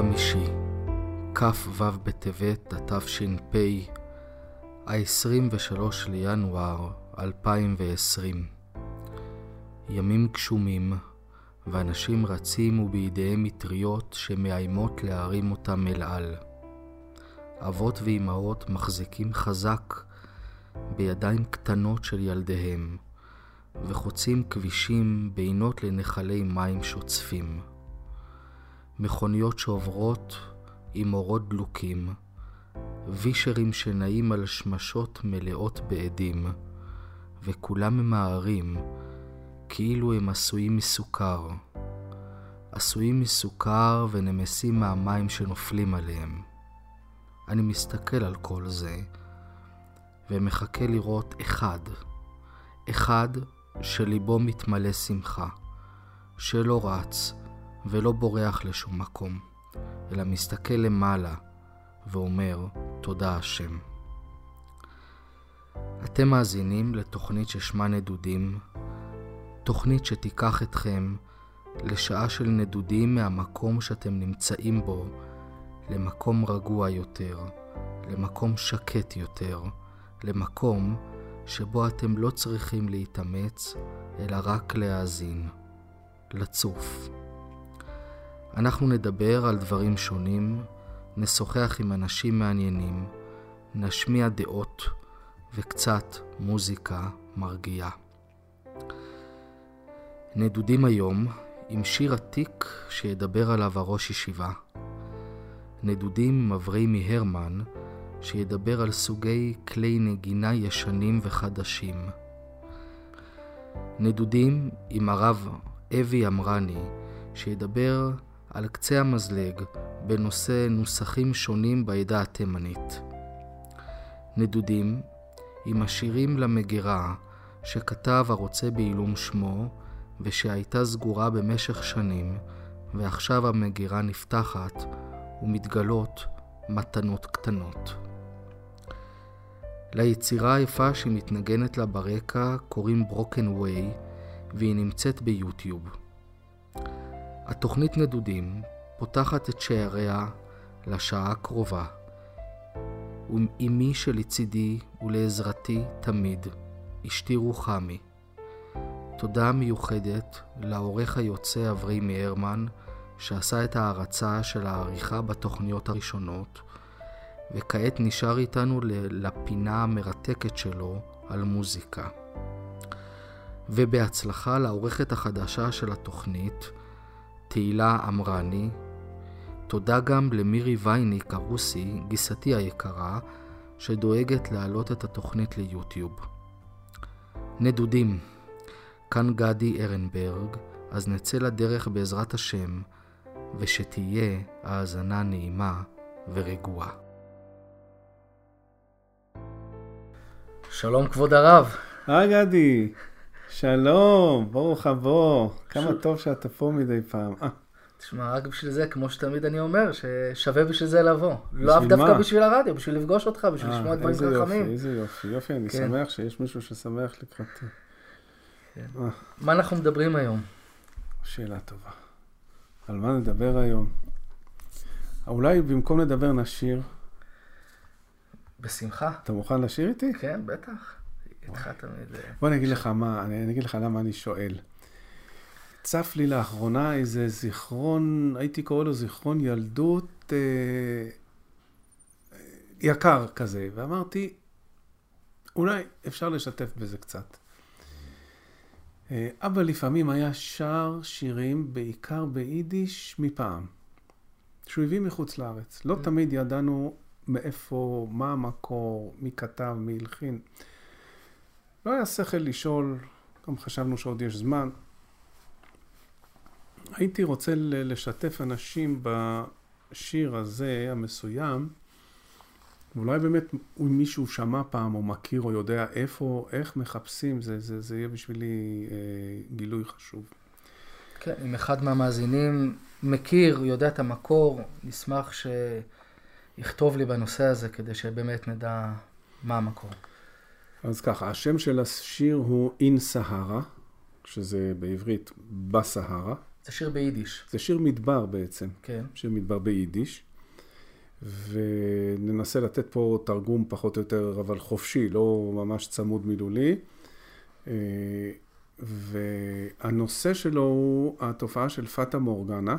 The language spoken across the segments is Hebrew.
חמישי, כ"ו בטבת התש"פ, ה-23 לינואר 2020. ימים גשומים, ואנשים רצים ובידיהם מטריות שמאיימות להרים אותם אל על. אבות ואימהות מחזיקים חזק בידיים קטנות של ילדיהם, וחוצים כבישים בינות לנחלי מים שוצפים. מכוניות שעוברות עם אורות דלוקים, וישרים שנעים על שמשות מלאות בעדים, וכולם ממהרים כאילו הם עשויים מסוכר. עשויים מסוכר ונמסים מהמים שנופלים עליהם. אני מסתכל על כל זה, ומחכה לראות אחד, אחד שליבו מתמלא שמחה, שלא רץ ולא בורח לשום מקום, אלא מסתכל למעלה ואומר תודה השם. אתם מאזינים לתוכנית ששמה נדודים, תוכנית שתיקח אתכם לשעה של נדודים מהמקום שאתם נמצאים בו למקום רגוע יותר, למקום שקט יותר, למקום שבו אתם לא צריכים להתאמץ, אלא רק להאזין, לצוף. אנחנו נדבר על דברים שונים, נשוחח עם אנשים מעניינים, נשמיע דעות וקצת מוזיקה מרגיעה. נדודים היום עם שיר עתיק שידבר עליו הראש ישיבה. נדודים עם אברי מהרמן שידבר על סוגי כלי נגינה ישנים וחדשים. נדודים עם הרב אבי אמרני שידבר על קצה המזלג בנושא נוסחים שונים בעדה התימנית. נדודים עם השירים למגירה שכתב הרוצה בעילום שמו ושהייתה סגורה במשך שנים ועכשיו המגירה נפתחת ומתגלות מתנות קטנות. ליצירה היפה שהיא מתנגנת לה ברקע קוראים ברוקן ווי והיא נמצאת ביוטיוב. התוכנית נדודים פותחת את שעריה לשעה הקרובה, עם מי שלצידי ולעזרתי תמיד, אשתי רוחמי. תודה מיוחדת לעורך היוצא אברי מהרמן, שעשה את ההרצה של העריכה בתוכניות הראשונות, וכעת נשאר איתנו לפינה המרתקת שלו על מוזיקה. ובהצלחה לעורכת החדשה של התוכנית, תהילה אמרני. תודה גם למירי וייניק הרוסי, גיסתי היקרה, שדואגת להעלות את התוכנית ליוטיוב. נדודים, כאן גדי ארנברג, אז נצא לדרך בעזרת השם, ושתהיה האזנה נעימה ורגועה. שלום כבוד הרב. היי גדי, שלום, ברוך הבוא. כמה טוב שאתה פה מדי פעם. אה. תשמע, רק בשביל זה, כמו שתמיד אני אומר, ששווה בשביל זה לבוא. לא אף דווקא בשביל הרדיו, בשביל לפגוש אותך, בשביל לשמוע דברים חכמים. איזה יופי, יופי, אני כן. שמח שיש מישהו ששמח לקראתי. כן. אה. מה אנחנו מדברים היום? שאלה טובה. על מה נדבר היום? אולי במקום לדבר נשיר. בשמחה. אתה מוכן לשיר איתי? כן, בטח. איתך תמיד. אה, בוא אני אגיד לך מה, אני אגיד לך למה אני שואל. צף לי לאחרונה איזה זיכרון, הייתי קורא לו זיכרון ילדות אה, יקר כזה, ואמרתי, אולי אפשר לשתף בזה קצת. אה, אבא לפעמים היה שר שירים, בעיקר ביידיש, מפעם. שהוא הביא מחוץ לארץ. לא mm. תמיד ידענו מאיפה, מה המקור, מי כתב, מי הלחין. לא היה שכל לשאול, גם חשבנו שעוד יש זמן. הייתי רוצה לשתף אנשים בשיר הזה, המסוים, ואולי באמת אם מישהו שמע פעם או מכיר או יודע איפה, איך מחפשים, זה, זה, זה יהיה בשבילי אה, גילוי חשוב. כן, אם אחד מהמאזינים מכיר, יודע את המקור, נשמח שיכתוב לי בנושא הזה כדי שבאמת נדע מה המקור. אז ככה, השם של השיר הוא אין סהרה, שזה בעברית בסהרה. זה שיר ביידיש. זה שיר מדבר בעצם, כן. שיר מדבר ביידיש. וננסה לתת פה תרגום פחות או יותר, אבל חופשי, לא ממש צמוד מילולי. אה, והנושא שלו הוא התופעה של פטה מורגנה.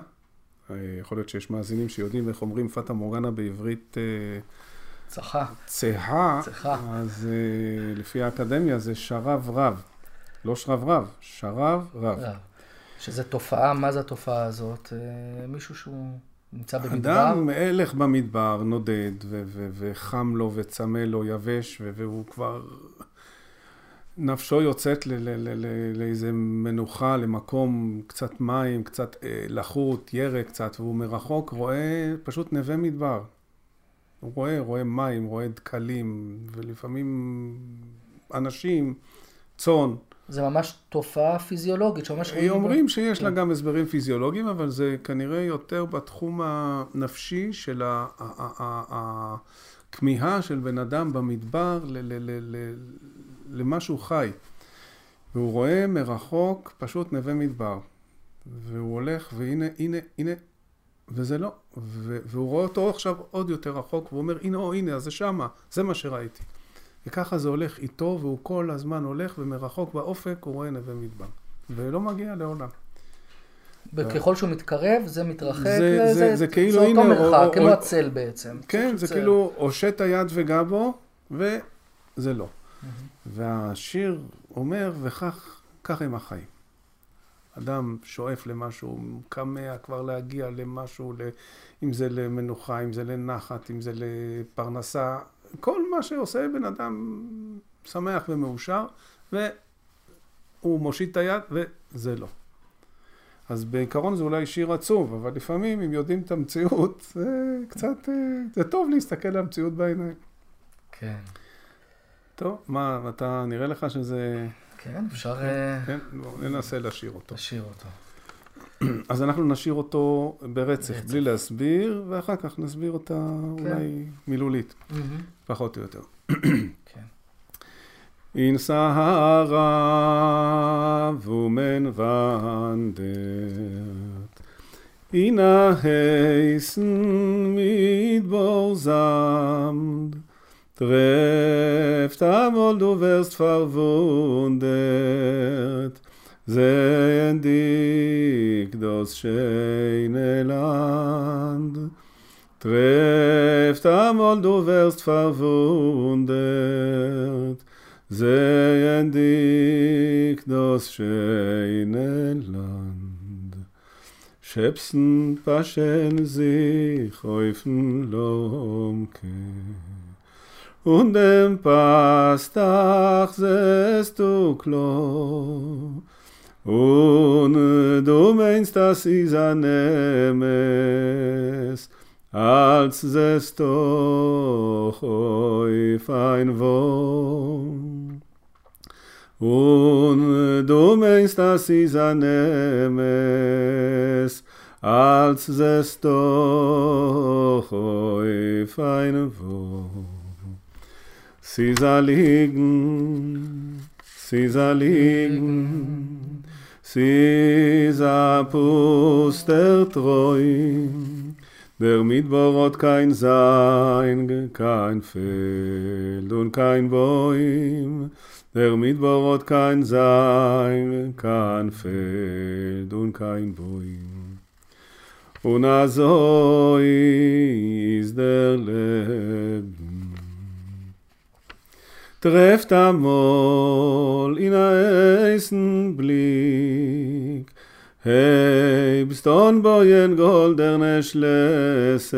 אה, יכול להיות שיש מאזינים שיודעים איך אומרים פטה מורגנה בעברית אה, צחה. צהה, צחה. אז לפי האקדמיה זה שרב רב. לא שרב רב, שרב רב. שזה תופעה, מה זה התופעה הזאת? מישהו שהוא... נמצא במדבר? אדם הלך במדבר, נודד, ו- ו- וחם לו וצמא לו, יבש, ו- והוא כבר... נפשו יוצאת ל- ל- ל- לאיזה מנוחה, למקום, קצת מים, קצת אה, לחות, ירק קצת, והוא מרחוק רואה פשוט נווה מדבר. רואה, רואה מים, רואה דקלים, ולפעמים אנשים, צאן. זה ממש תופעה פיזיולוגית שממש רואים... אומרים שיש כן. לה גם הסברים פיזיולוגיים, אבל זה כנראה יותר בתחום הנפשי של הכמיהה של בן אדם במדבר למשהו חי. והוא רואה מרחוק פשוט נווה מדבר. והוא הולך, והנה, הנה, הנה, וזה לא. והוא רואה אותו עכשיו עוד יותר רחוק, והוא אומר, הנה, או, הנה, אז זה שמה, זה מה שראיתי. וככה זה הולך איתו, והוא כל הזמן הולך, ומרחוק באופק הוא רואה נווה מדבר. ולא מגיע לעולם. וככל שהוא מתקרב, זה מתרחק, זה, זה, זה, זה כאילו, זה הנה, אותו מרחק, או, כמו או, הצל בעצם. כן, זה צל. כאילו הושט היד וגע בו, וזה לא. והשיר אומר, וכך, כך הם החיים. אדם שואף למשהו, כמה כבר להגיע למשהו, אם זה למנוחה, אם זה לנחת, אם זה לפרנסה, כל מה שעושה בן אדם שמח ומאושר, והוא מושיט את היד, וזה לא. אז בעיקרון זה אולי שיר עצוב, אבל לפעמים, אם יודעים את המציאות, זה קצת, זה טוב להסתכל על המציאות בעיניים. כן. טוב, מה, אתה, נראה לך שזה... כן, אפשר... כן, כן ננסה לשיר אותו. לשיר אותו. אז אנחנו נשאיר אותו ברצף, בלי להסביר, ואחר כך נסביר אותה כן. אולי מילולית, mm-hmm. פחות או יותר. כן. In Sahara women wandert, in a heißen Midborsamt, trefft amol du wirst verwundet, sehen dich das schöne Land. Trefft amol du wirst verwundet, sehen dich das schöne Land. Schäpsen paschen sich häufen Lomke, und dem Pastach sehst du klo. Und du meinst, das ist ein Emes, als es doch auf ein Wohn. Und du meinst, das ist ein Emes, als es doch auf ein Wohn. Sie soll liegen, sie soll liegen, Sis a puster Träum, der Midborot kein Sein, kein Feld und kein Bäum, der Midborot kein Sein, kein Feld und kein Bäum. Und also ist der Leben, trefft amol in a eisen blick. Hebst on boyen golderne schlösser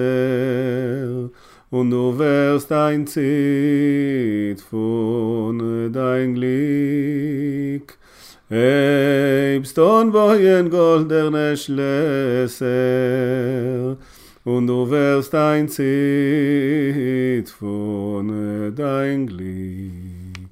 und du wärst ein zit von dein glick. Hebst on boyen golderne schlösser und du wirst ein Zit von dein Glück.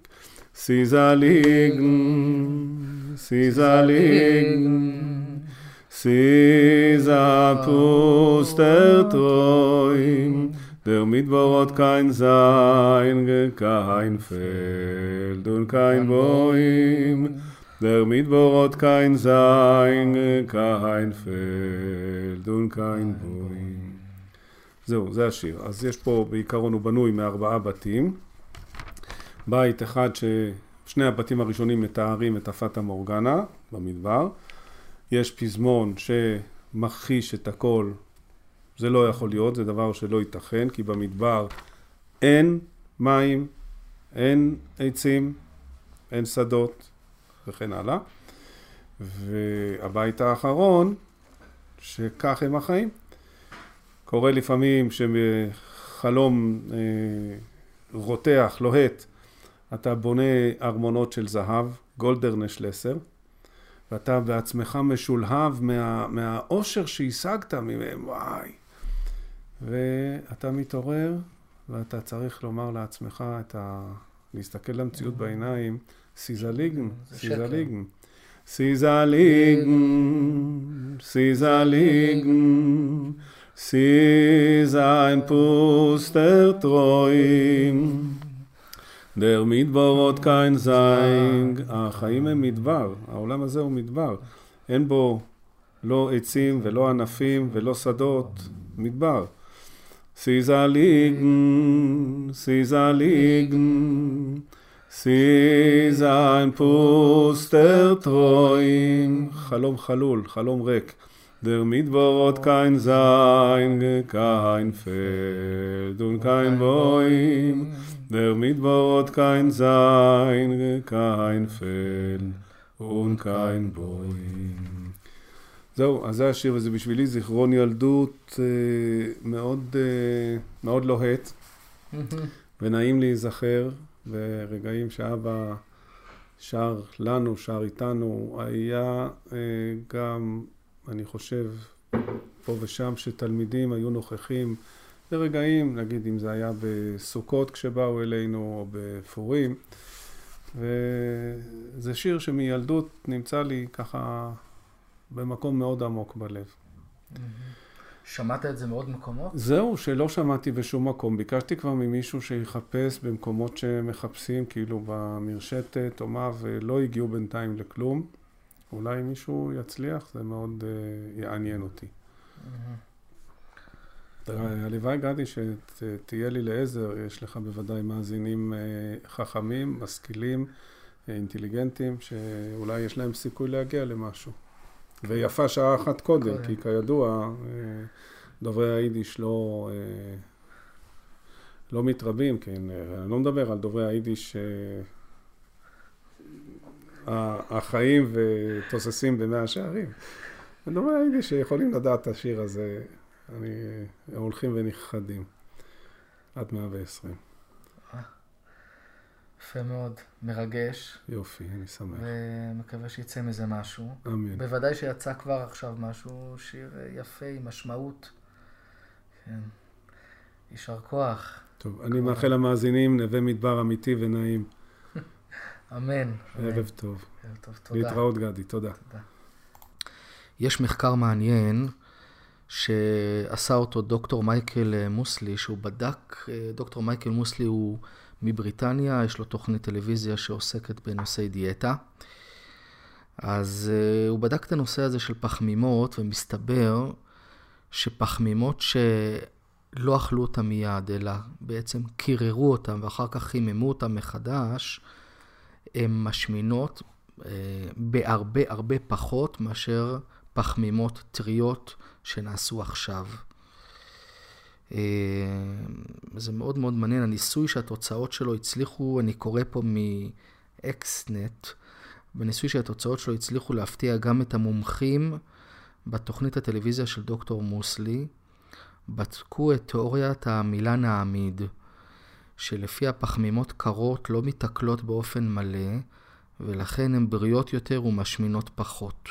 Sie soll liegen, sie soll liegen, sie soll puster träum, der Midborot kein Sein, kein Feld und kein Bäum, Der Mittwoch kein Sein, kein Feld und kein בוי. זהו, זה השיר. אז יש פה, בעיקרון הוא בנוי מארבעה בתים. בית אחד ששני הבתים הראשונים מתארים את הפטה מורגנה במדבר. יש פזמון שמכחיש את הכל, זה לא יכול להיות, זה דבר שלא ייתכן, כי במדבר אין מים, אין עצים, אין שדות וכן הלאה. והבית האחרון, שכך הם החיים. קורה לפעמים שבחלום אה, רותח, לוהט, אתה בונה ארמונות של זהב, גולדרנשלסר, ואתה בעצמך משולהב מה, מהאושר שהשגת מהם, וואי. ואתה מתעורר, ואתה צריך לומר לעצמך את ה... להסתכל למציאות בעיניים, סיזליגן, סיזליגן. סיזליגן, סיזליגן, סיזיין פוסטר טרוים. דר מדברות קיין זיינג. החיים הם מדבר, העולם הזה הוא מדבר. אין בו לא עצים ולא ענפים ולא שדות, מדבר. סיזה ליגן, סיזה ליגן, סיזה אין פוסטר טרוים. חלום חלול, חלום ריק. Der Midborot kein Sein, kein Feld und kein Bäum. Der Midborot kein Sein, und kein Bäum. זהו, אז זה השיר, וזה בשבילי זיכרון ילדות אה, מאוד, אה, מאוד לוהט, ונעים להיזכר ברגעים שאבא שר לנו, שר איתנו, היה אה, גם אני חושב, פה ושם שתלמידים היו נוכחים ברגעים, נגיד אם זה היה בסוכות כשבאו אלינו, או בפורים, וזה שיר שמילדות נמצא לי ככה במקום מאוד עמוק בלב. שמעת את זה מעוד מקומות? זהו, שלא שמעתי בשום מקום. ביקשתי כבר ממישהו שיחפש במקומות שמחפשים, כאילו במרשתת או מה, ולא הגיעו בינתיים לכלום. אולי מישהו יצליח, זה מאוד uh, יעניין אותי. הלוואי, גדי, שתהיה לי לעזר, יש לך בוודאי מאזינים uh, חכמים, משכילים, uh, אינטליגנטים, שאולי יש להם סיכוי להגיע למשהו. ויפה שעה אחת קודם, כי כידוע, דוברי היידיש לא, לא מתרבים, כן, אני לא מדבר על דוברי היידיש החיים ותוססים במאה שערים. ודומה הייתי שיכולים לדעת את השיר הזה, אני, הולכים ונכחדים עד מאה ועשרים. יפה מאוד, מרגש. יופי, אני שמח. ומקווה שיצא מזה משהו. אמן. בוודאי שיצא כבר עכשיו משהו, שיר יפה עם משמעות. כן. יישר כוח. טוב, אני מאחל למאזינים נווה מדבר אמיתי ונעים. אמן. ערב טוב. ערב טוב, תודה. להתראות גדי, תודה. תודה. יש מחקר מעניין שעשה אותו דוקטור מייקל מוסלי, שהוא בדק, דוקטור מייקל מוסלי הוא מבריטניה, יש לו תוכנית טלוויזיה שעוסקת בנושאי דיאטה. אז uh, הוא בדק את הנושא הזה של פחמימות, ומסתבר שפחמימות שלא אכלו אותם מיד, אלא בעצם קיררו אותם ואחר כך חיממו אותם מחדש, הן משמינות אה, בהרבה הרבה פחות מאשר פחמימות טריות שנעשו עכשיו. אה, זה מאוד מאוד מעניין, הניסוי שהתוצאות שלו הצליחו, אני קורא פה מאקסנט, בניסוי שהתוצאות שלו הצליחו להפתיע גם את המומחים בתוכנית הטלוויזיה של דוקטור מוסלי, בדקו את תיאוריית המילן העמיד. שלפי הפחמימות קרות לא מתקלות באופן מלא, ולכן הן בריאות יותר ומשמינות פחות.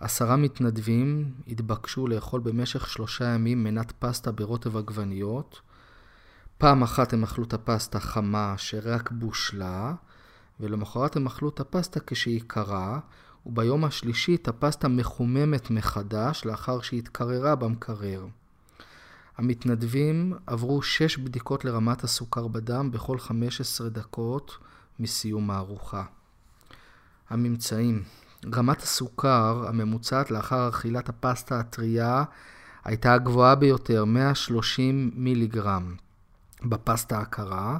עשרה מתנדבים התבקשו לאכול במשך שלושה ימים מנת פסטה ברוטב עגבניות. פעם אחת הם אכלו את הפסטה חמה שרק בושלה, ולמחרת הם אכלו את הפסטה כשהיא קרה, וביום השלישי את הפסטה מחוממת מחדש לאחר שהתקררה במקרר. המתנדבים עברו שש בדיקות לרמת הסוכר בדם בכל 15 דקות מסיום הארוחה. הממצאים. רמת הסוכר הממוצעת לאחר אכילת הפסטה הטריה הייתה הגבוהה ביותר, 130 מיליגרם בפסטה הקרה.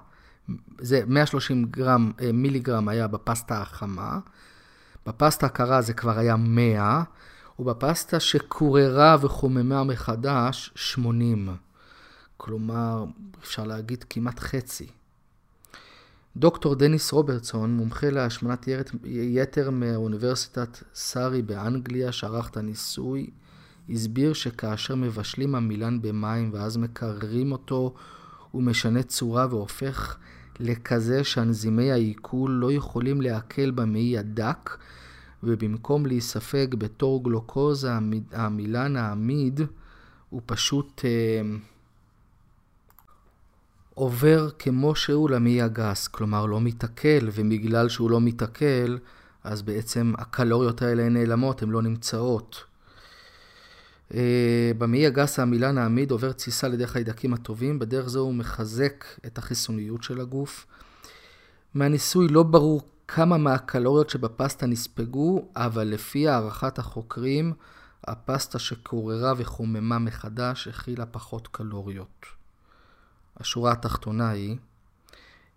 זה 130 גרם, אה, מיליגרם היה בפסטה החמה. בפסטה הקרה זה כבר היה 100, ובפסטה שקוררה וחוממה מחדש, 80. כלומר, אפשר להגיד כמעט חצי. דוקטור דניס רוברטסון, מומחה להשמנת יתר מאוניברסיטת סארי באנגליה, שערך את הניסוי, הסביר שכאשר מבשלים עמילן במים ואז מקררים אותו, הוא משנה צורה והופך לכזה שאנזימי העיכול לא יכולים לעכל במעי הדק, ובמקום להיספג בתור גלוקוזה, העמילן העמיד הוא פשוט אה, עובר כמו שהוא למעי הגס, כלומר לא מתעכל, ובגלל שהוא לא מתעכל, אז בעצם הקלוריות האלה נעלמות, הן לא נמצאות. אה, במעי הגס העמילן העמיד עובר תסיסה על ידי חיידקים הטובים, בדרך זו הוא מחזק את החיסוניות של הגוף. מהניסוי לא ברור כמה מהקלוריות שבפסטה נספגו, אבל לפי הערכת החוקרים, הפסטה שקוררה וחוממה מחדש הכילה פחות קלוריות. השורה התחתונה היא,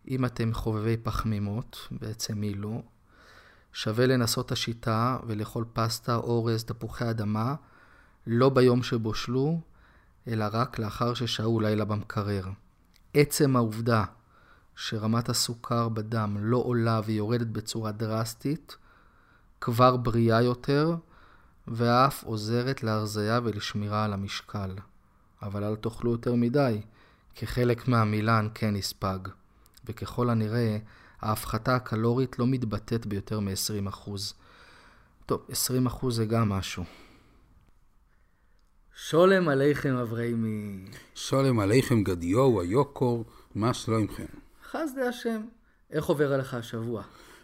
אם אתם חובבי פחמימות, בעצם מי לא, שווה לנסות את השיטה ולאכול פסטה, אורז, תפוחי אדמה, לא ביום שבושלו, אלא רק לאחר ששהו לילה במקרר. עצם העובדה שרמת הסוכר בדם לא עולה ויורדת בצורה דרסטית, כבר בריאה יותר, ואף עוזרת להרזייה ולשמירה על המשקל. אבל אל תאכלו יותר מדי, כי חלק מהמילן כן נספג, וככל הנראה, ההפחתה הקלורית לא מתבטאת ביותר מ-20%. טוב, 20% זה גם משהו. שולם עליכם אברהימי. שולם עליכם גדיו, היוקור, מה שלא עמכם. חסדי השם. איך עובר עליך השבוע?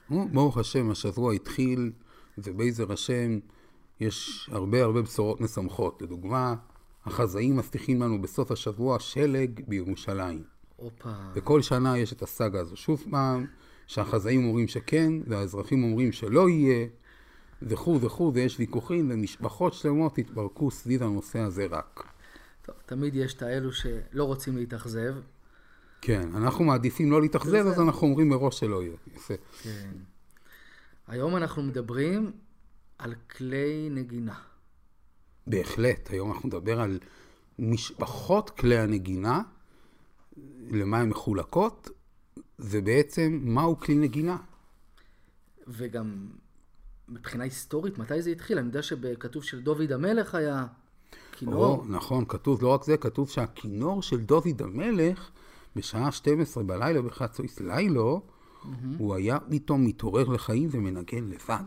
ברוך השם, השבוע התחיל, ובעזר השם יש הרבה הרבה בשורות משמחות. לדוגמה, החזאים מבטיחים לנו בסוף השבוע שלג בירושלים. הופה. וכל שנה יש את הסאגה הזו. שוב פעם, שהחזאים אומרים שכן, והאזרחים אומרים שלא יהיה, וכו' וכו', ויש ויכוחים, ומשפחות שלמות התפרקו סביב הנושא הזה רק. טוב, תמיד יש את האלו שלא רוצים להתאכזב. כן, אנחנו מעדיפים לא להתאכזב, אז אנחנו אומרים מראש שלא יהיה. יפה. כן. היום אנחנו מדברים על כלי נגינה. בהחלט, היום אנחנו נדבר על משפחות כלי הנגינה, למה הן מחולקות, ובעצם מהו כלי נגינה. וגם מבחינה היסטורית, מתי זה התחיל? אני יודע שכתוב של דוד המלך היה כינור. או, נכון, כתוב, לא רק זה, כתוב שהכינור של דוד המלך, בשעה 12 בלילה בחצויס לילו, mm-hmm. הוא היה פתאום מתעורר לחיים ומנגן לבד.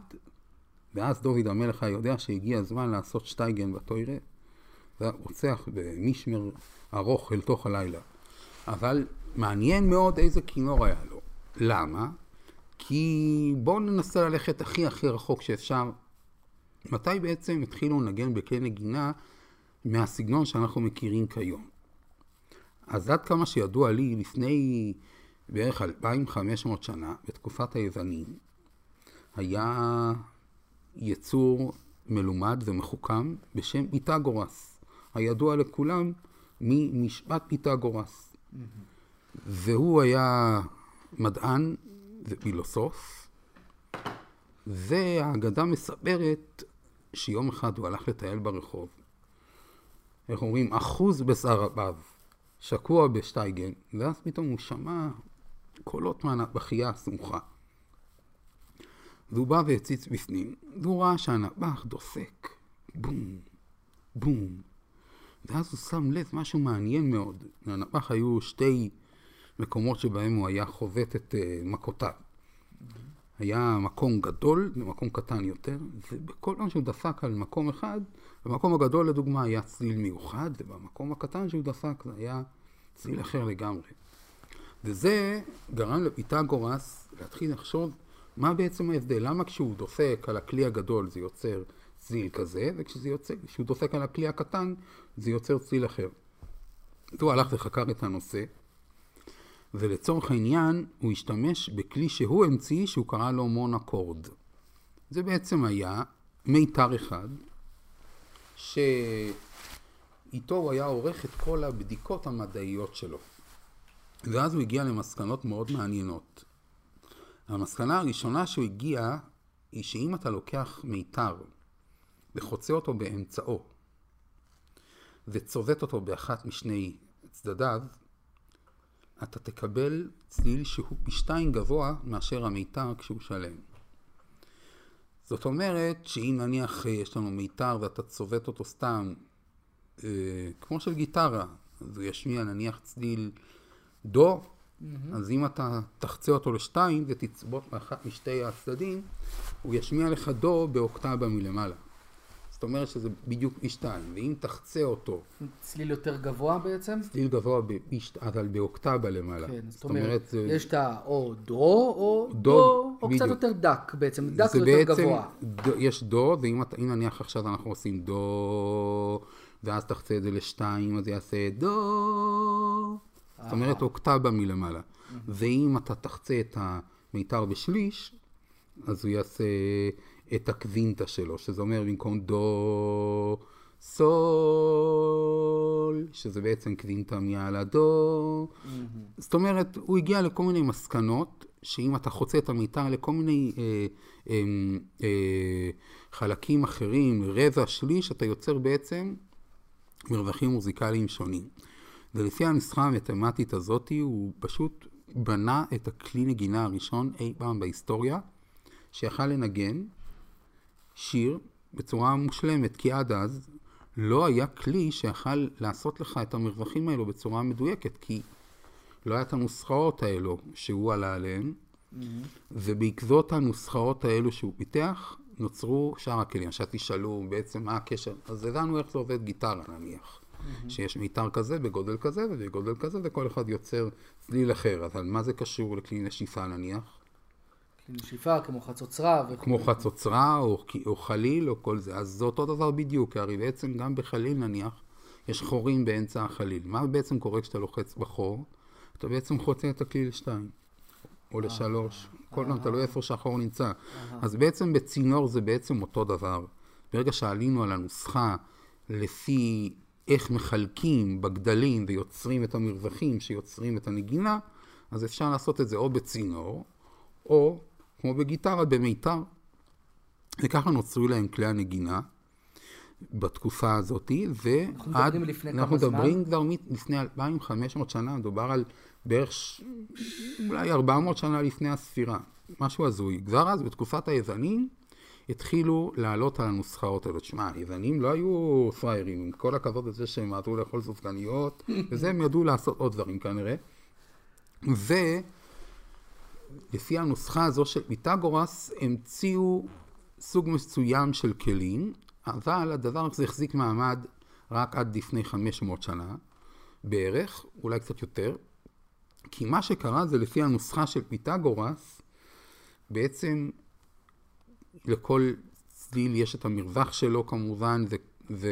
ואז דוד המלך היה יודע שהגיע הזמן לעשות שטייגן בתוירה. זה רוצח במשמר ארוך אל תוך הלילה. אבל מעניין מאוד איזה כינור היה לו. למה? כי בואו ננסה ללכת הכי הכי רחוק שאפשר. מתי בעצם התחילו לנגן בכלי נגינה מהסגנון שאנחנו מכירים כיום? אז עד כמה שידוע לי, לפני בערך 2,500 שנה, בתקופת היוונים, היה יצור מלומד ומחוכם בשם פיתגורס, הידוע לכולם ממשפט פיתגורס. Mm-hmm. והוא היה מדען ופילוסוף, והאגדה מספרת שיום אחד הוא הלך לטייל ברחוב. איך אומרים? אחוז בשר אביו, שקוע בשטייגן, ואז פתאום הוא שמע קולות מהנבחייה הסמוכה. והוא בא והציץ בפנים, והוא ראה שהנבח דופק, בום, בום. ואז הוא שם לב משהו מעניין מאוד. לנבח היו שתי מקומות שבהם הוא היה חובט את uh, מכותיו. היה מקום גדול ומקום קטן יותר, ובכל פעם שהוא דפק על מקום אחד, במקום הגדול לדוגמה היה צליל מיוחד, ובמקום הקטן שהוא דפק זה היה צליל אחר לגמרי. וזה גרם לפיתגורס להתחיל לחשוב מה בעצם ההבדל? למה כשהוא דופק על הכלי הגדול זה יוצר צליל כזה, וכשהוא דופק על הכלי הקטן זה יוצר צליל אחר. הוא הלך וחקר את הנושא, ולצורך העניין הוא השתמש בכלי שהוא המציא שהוא קרא לו מונקורד. זה בעצם היה מיתר אחד, שאיתו הוא היה עורך את כל הבדיקות המדעיות שלו. ואז הוא הגיע למסקנות מאוד מעניינות. המסקנה הראשונה שהוא הגיע היא שאם אתה לוקח מיתר וחוצה אותו באמצעו וצובט אותו באחת משני צדדיו, אתה תקבל צליל שהוא פי שתיים גבוה מאשר המיתר כשהוא שלם. זאת אומרת שאם נניח יש לנו מיתר ואתה צובט אותו סתם, אה, כמו של גיטרה, אז הוא ישמיע נניח צליל דו, mm-hmm. אז אם אתה תחצה אותו לשתיים ותצבות באחת משתי הצדדים, הוא ישמיע לך דו באוקטבה מלמעלה. זאת אומרת שזה בדיוק פי שתיים, ואם תחצה אותו... צליל יותר גבוה בעצם? צליל גבוה בפי שתיים, אבל באוקטבה למעלה. כן, זאת אומרת, זה... יש את האו דו או דו, דו או בדיוק. קצת יותר דק בעצם, דק זה יותר בעצם, גבוה. דו, יש דו, ואם נניח עכשיו אנחנו עושים דו, ואז תחצה את זה לשתיים, אז יעשה דו. זאת אומרת אוקטבה מלמעלה. ואם אתה תחצה את המיתר בשליש, אז הוא יעשה את הקווינטה שלו, שזה אומר במקום דו, סול, שזה בעצם קווינטה מעל הדו. זאת אומרת, הוא הגיע לכל מיני מסקנות, שאם אתה חוצה את המיתר לכל מיני אה, אה, אה, חלקים אחרים, רבע, שליש, אתה יוצר בעצם מרווחים מוזיקליים שונים. ולפי הנוסחה המתמטית הזאת, הוא פשוט בנה את הכלי נגינה הראשון אי פעם בהיסטוריה, שיכל לנגן שיר בצורה מושלמת, כי עד אז לא היה כלי שיכל לעשות לך את המרווחים האלו בצורה מדויקת, כי לא היה את הנוסחאות האלו שהוא עלה עליהן, mm-hmm. ובעקבות הנוסחאות האלו שהוא פיתח, נוצרו שאר הכלים. עכשיו תשאלו בעצם מה הקשר, אז הבנו איך זה עובד גיטרה נניח. Mm-hmm. שיש מיתר כזה בגודל כזה ובגודל כזה, וכל אחד יוצר צליל אחר. אבל מה זה קשור לכלי נשיפה נניח? כלי נשיפה, כמו חצוצרה. וכו'. כמו חצוצרה או, או חליל או כל זה. אז זה אותו דבר בדיוק, הרי בעצם גם בחליל נניח, יש חורים באמצע החליל. מה בעצם קורה כשאתה לוחץ בחור? אתה בעצם חוצה את הכלי לשתיים, או אה, לשלוש. כל פעם תלוי איפה שהחור נמצא. אז בעצם בצינור זה בעצם אותו דבר. ברגע שעלינו על הנוסחה לפי איך מחלקים בגדלים ויוצרים את המרווחים שיוצרים את הנגינה, אז אפשר לעשות את זה או בצינור, או כמו בגיטרה, במיתר. וככה נוצרו להם כלי הנגינה בתקופה הזאת, ועד... אנחנו מדברים לפני כמה זמן? אנחנו מדברים כבר לפני 2,500 שנה, מדובר על בערך אולי 400 שנה לפני הספירה, משהו הזוי. כבר אז, בתקופת היוונים, התחילו לעלות על הנוסחאות האלה. תשמע, היוונים לא היו פראיירים, עם כל הכבוד לזה שהם עטו לאכול סופגניות, וזה הם ידעו לעשות עוד דברים כנראה. ולפי הנוסחה הזו של פיתגורס, המציאו סוג מסוים של כלים, אבל הדבר הזה החזיק מעמד רק עד לפני 500 שנה בערך, אולי קצת יותר, כי מה שקרה זה לפי הנוסחה של פיתגורס, בעצם לכל צליל יש את המרווח שלו כמובן, ו, ו,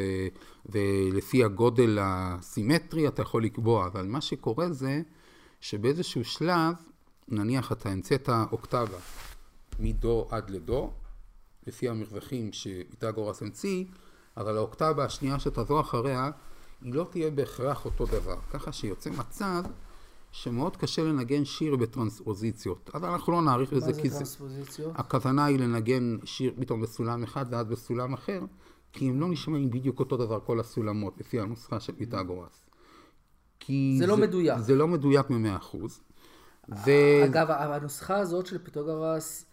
ולפי הגודל הסימטרי אתה יכול לקבוע, אבל מה שקורה זה שבאיזשהו שלב, נניח אתה המצאת אוקטבה מדו עד לדו, לפי המרווחים שפיתגורס המציא, אבל האוקטבה השנייה שתבוא אחריה, היא לא תהיה בהכרח אותו דבר. ככה שיוצא מצב שמאוד קשה לנגן שיר בטרנספוזיציות. אבל אנחנו לא נאריך בזה, כי זה... מה זה טרנספוזיציות? הכוונה היא לנגן שיר פתאום בסולם אחד ואז בסולם אחר, כי הם לא נשמעים בדיוק אותו דבר כל הסולמות, לפי הנוסחה של פיתגורס. כי זה, לא זה לא מדויק. זה לא מדויק במאה אחוז. ו... אגב, הנוסחה הזאת של פיתגורס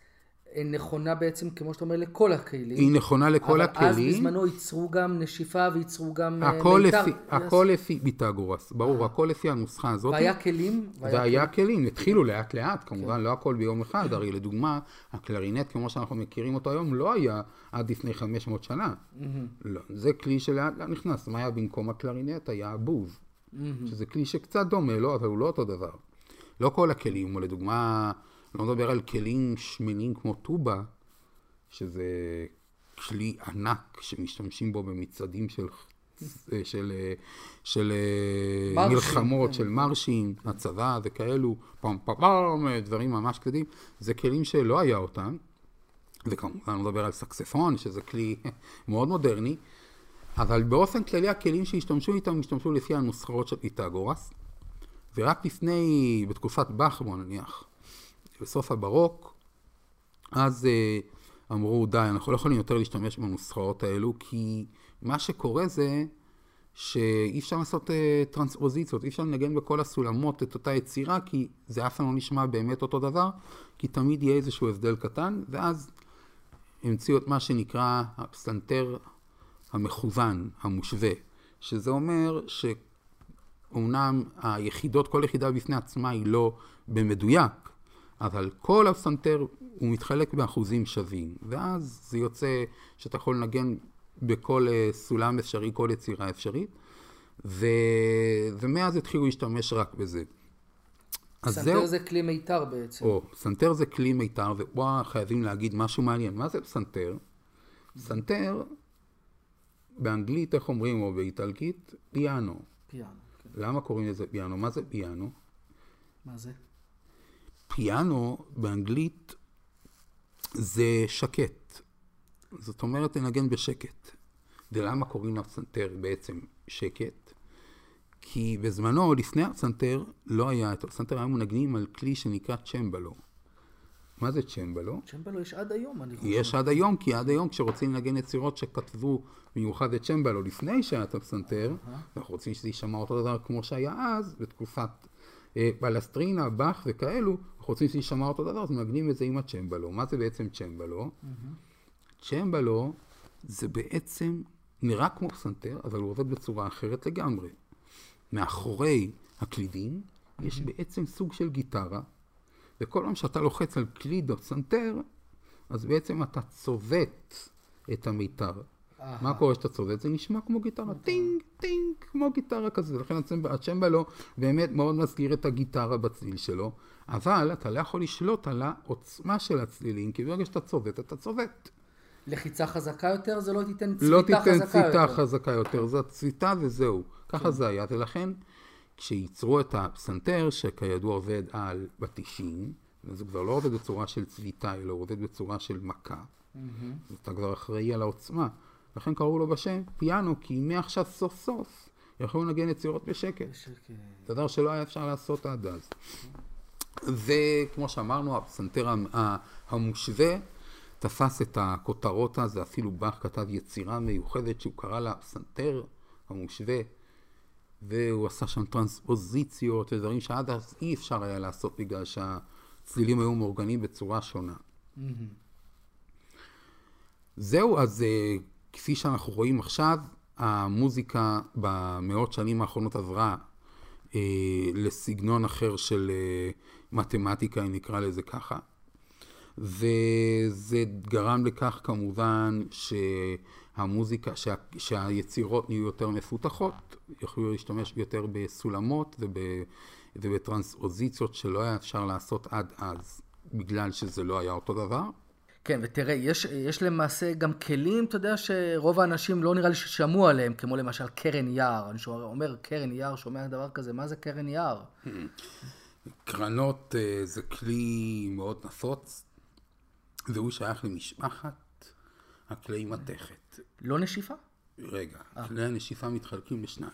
נכונה בעצם, כמו שאתה אומר, לכל הכלים. היא נכונה לכל אבל הכלים. אבל אז בזמנו ייצרו גם נשיפה וייצרו גם אה, הכל מיתר. לפי, הכל לפי ביתגורס, ברור, הכל לפי הנוסחה הזאת. והיה כלים. והיה, והיה כלים. כלים, התחילו לאט לאט, כמובן, כן. לא הכל ביום אחד, הרי לדוגמה, הקלרינט, כמו שאנחנו מכירים אותו היום, לא היה עד לפני 500 שנה. לא, זה כלי שלאט לאט נכנס, מה היה במקום הקלרינט? היה הבוב. שזה כלי שקצת דומה לו, אבל הוא לא אותו דבר. לא כל הכלים, או לדוגמה... לא מדבר על כלים שמנים כמו טובה, שזה כלי ענק שמשתמשים בו במצעדים של, של, של, של מרשים. מלחמות, של מרשים, הצבא וכאלו, פעם פעם פעם, דברים ממש כבדים. זה כלים שלא היה אותם, וכמובן אני מדבר על סקספון, שזה כלי מאוד מודרני, אבל באופן כללי הכלים שהשתמשו איתם, השתמשו לפי הנוסחאות של פיתגורס, ורק לפני, בתקופת באך, בוא נניח, בסוף הברוק, אז אה, אמרו, די, אנחנו לא יכולים יותר להשתמש בנוסחאות האלו, כי מה שקורה זה שאי אפשר לעשות אה, טרנספוזיציות, אי אפשר לנגן בכל הסולמות את אותה יצירה, כי זה אף פעם לא נשמע באמת אותו דבר, כי תמיד יהיה איזשהו הבדל קטן, ואז המציאו את מה שנקרא הפסנתר המכוון, המושווה, שזה אומר שאומנם היחידות, כל יחידה בפני עצמה היא לא במדויק, אבל כל הפסנתר הוא מתחלק באחוזים שווים, ואז זה יוצא שאתה יכול לנגן בכל אה, סולם אפשרי, כל יצירה אפשרית, ו... ומאז התחילו להשתמש רק בזה. פסנתר זה כלי מיתר בעצם. או, פסנתר זה כלי מיתר, ופה חייבים להגיד משהו מעניין. מה זה פסנתר? פסנתר, באנגלית, איך אומרים, או באיטלקית, פיאנו. פיאנו. למה קוראים לזה פיאנו? מה זה פיאנו? מה זה? פיאנו באנגלית זה שקט. זאת אומרת לנגן בשקט. ולמה קוראים לפסנתר בעצם שקט? כי בזמנו, לפני הפסנתר, לא היה את הפסנתר, היו מנגנים על כלי שנקרא צ'מבלו. מה זה צ'מבלו? צ'מבלו יש עד היום, אני חושב. יש עד היום, כי עד היום כשרוצים לנגן יצירות שכתבו במיוחד את צ'מבלו לפני שהיה את הפסנתר, אנחנו רוצים שזה יישמע אותו דבר כמו שהיה אז, בתקופת אה, פלסטרינה, באך וכאלו, אנחנו רוצים שזה יישמע אותו דבר, אז מנגנים את זה עם הצ'מבלו. מה זה בעצם צ'מבלו? צ'מבלו זה בעצם נראה כמו פסנתר, אבל הוא עובד בצורה אחרת לגמרי. מאחורי הקלידים יש בעצם סוג של גיטרה, וכל פעם שאתה לוחץ על קליד או אז בעצם אתה צובט את המיתר. מה קורה כשאתה צובט? זה נשמע כמו גיטרה, טינג, טינג, כמו גיטרה כזה. לכן הצ'מב- הצ'מבלו באמת מאוד מזכיר את הגיטרה בצליל שלו, אבל אתה לא יכול לשלוט על העוצמה של הצלילים, כי ברגע שאתה צובט, אתה צובט. לחיצה חזקה יותר זה לא תיתן צביטה לא חזקה תיתן יותר. צביטה חזקה יותר, זה הצביטה וזהו. ככה זה היה, ולכן כשייצרו את הפסנתר, שכידוע עובד על בתישים, אז הוא כבר לא עובד בצורה של צביטה, אלא הוא עובד בצורה של מכה. אז אתה כבר אחראי על העוצמה. לכן קראו לו בשם פיאנו, כי מעכשיו סוף סוף יכלו לנגן יצירות בשקט. שקט. זה דבר שלא היה אפשר לעשות עד אז. וכמו שאמרנו, הפסנתר המושווה תפס את הכותרות אז, ואפילו באך כתב יצירה מיוחדת שהוא קרא לה הפסנתר המושווה, והוא עשה שם טרנספוזיציות ודברים שעד אז אי אפשר היה לעשות בגלל שהצלילים היו מאורגנים בצורה שונה. זהו, אז אה, כפי שאנחנו רואים עכשיו, המוזיקה במאות שנים האחרונות עברה אה, לסגנון אחר של אה, מתמטיקה, אם נקרא לזה ככה. וזה גרם לכך כמובן שהמוזיקה, שה, שהיצירות נהיו יותר מפותחות, יכלו להשתמש יותר בסולמות וב, ובטרנספוזיציות שלא היה אפשר לעשות עד אז, בגלל שזה לא היה אותו דבר. כן, ותראה, יש, יש למעשה גם כלים, אתה יודע, שרוב האנשים לא נראה לי ששמעו עליהם, כמו למשל קרן יער. אני שומע- אומר קרן יער, שומע דבר כזה, מה זה קרן יער? קרנות אה, זה כלי מאוד נפוץ, והוא שייך למשפחת הכלי מתכת. לא נשיפה? רגע, כלי הנשיפה מתחלקים לשניים.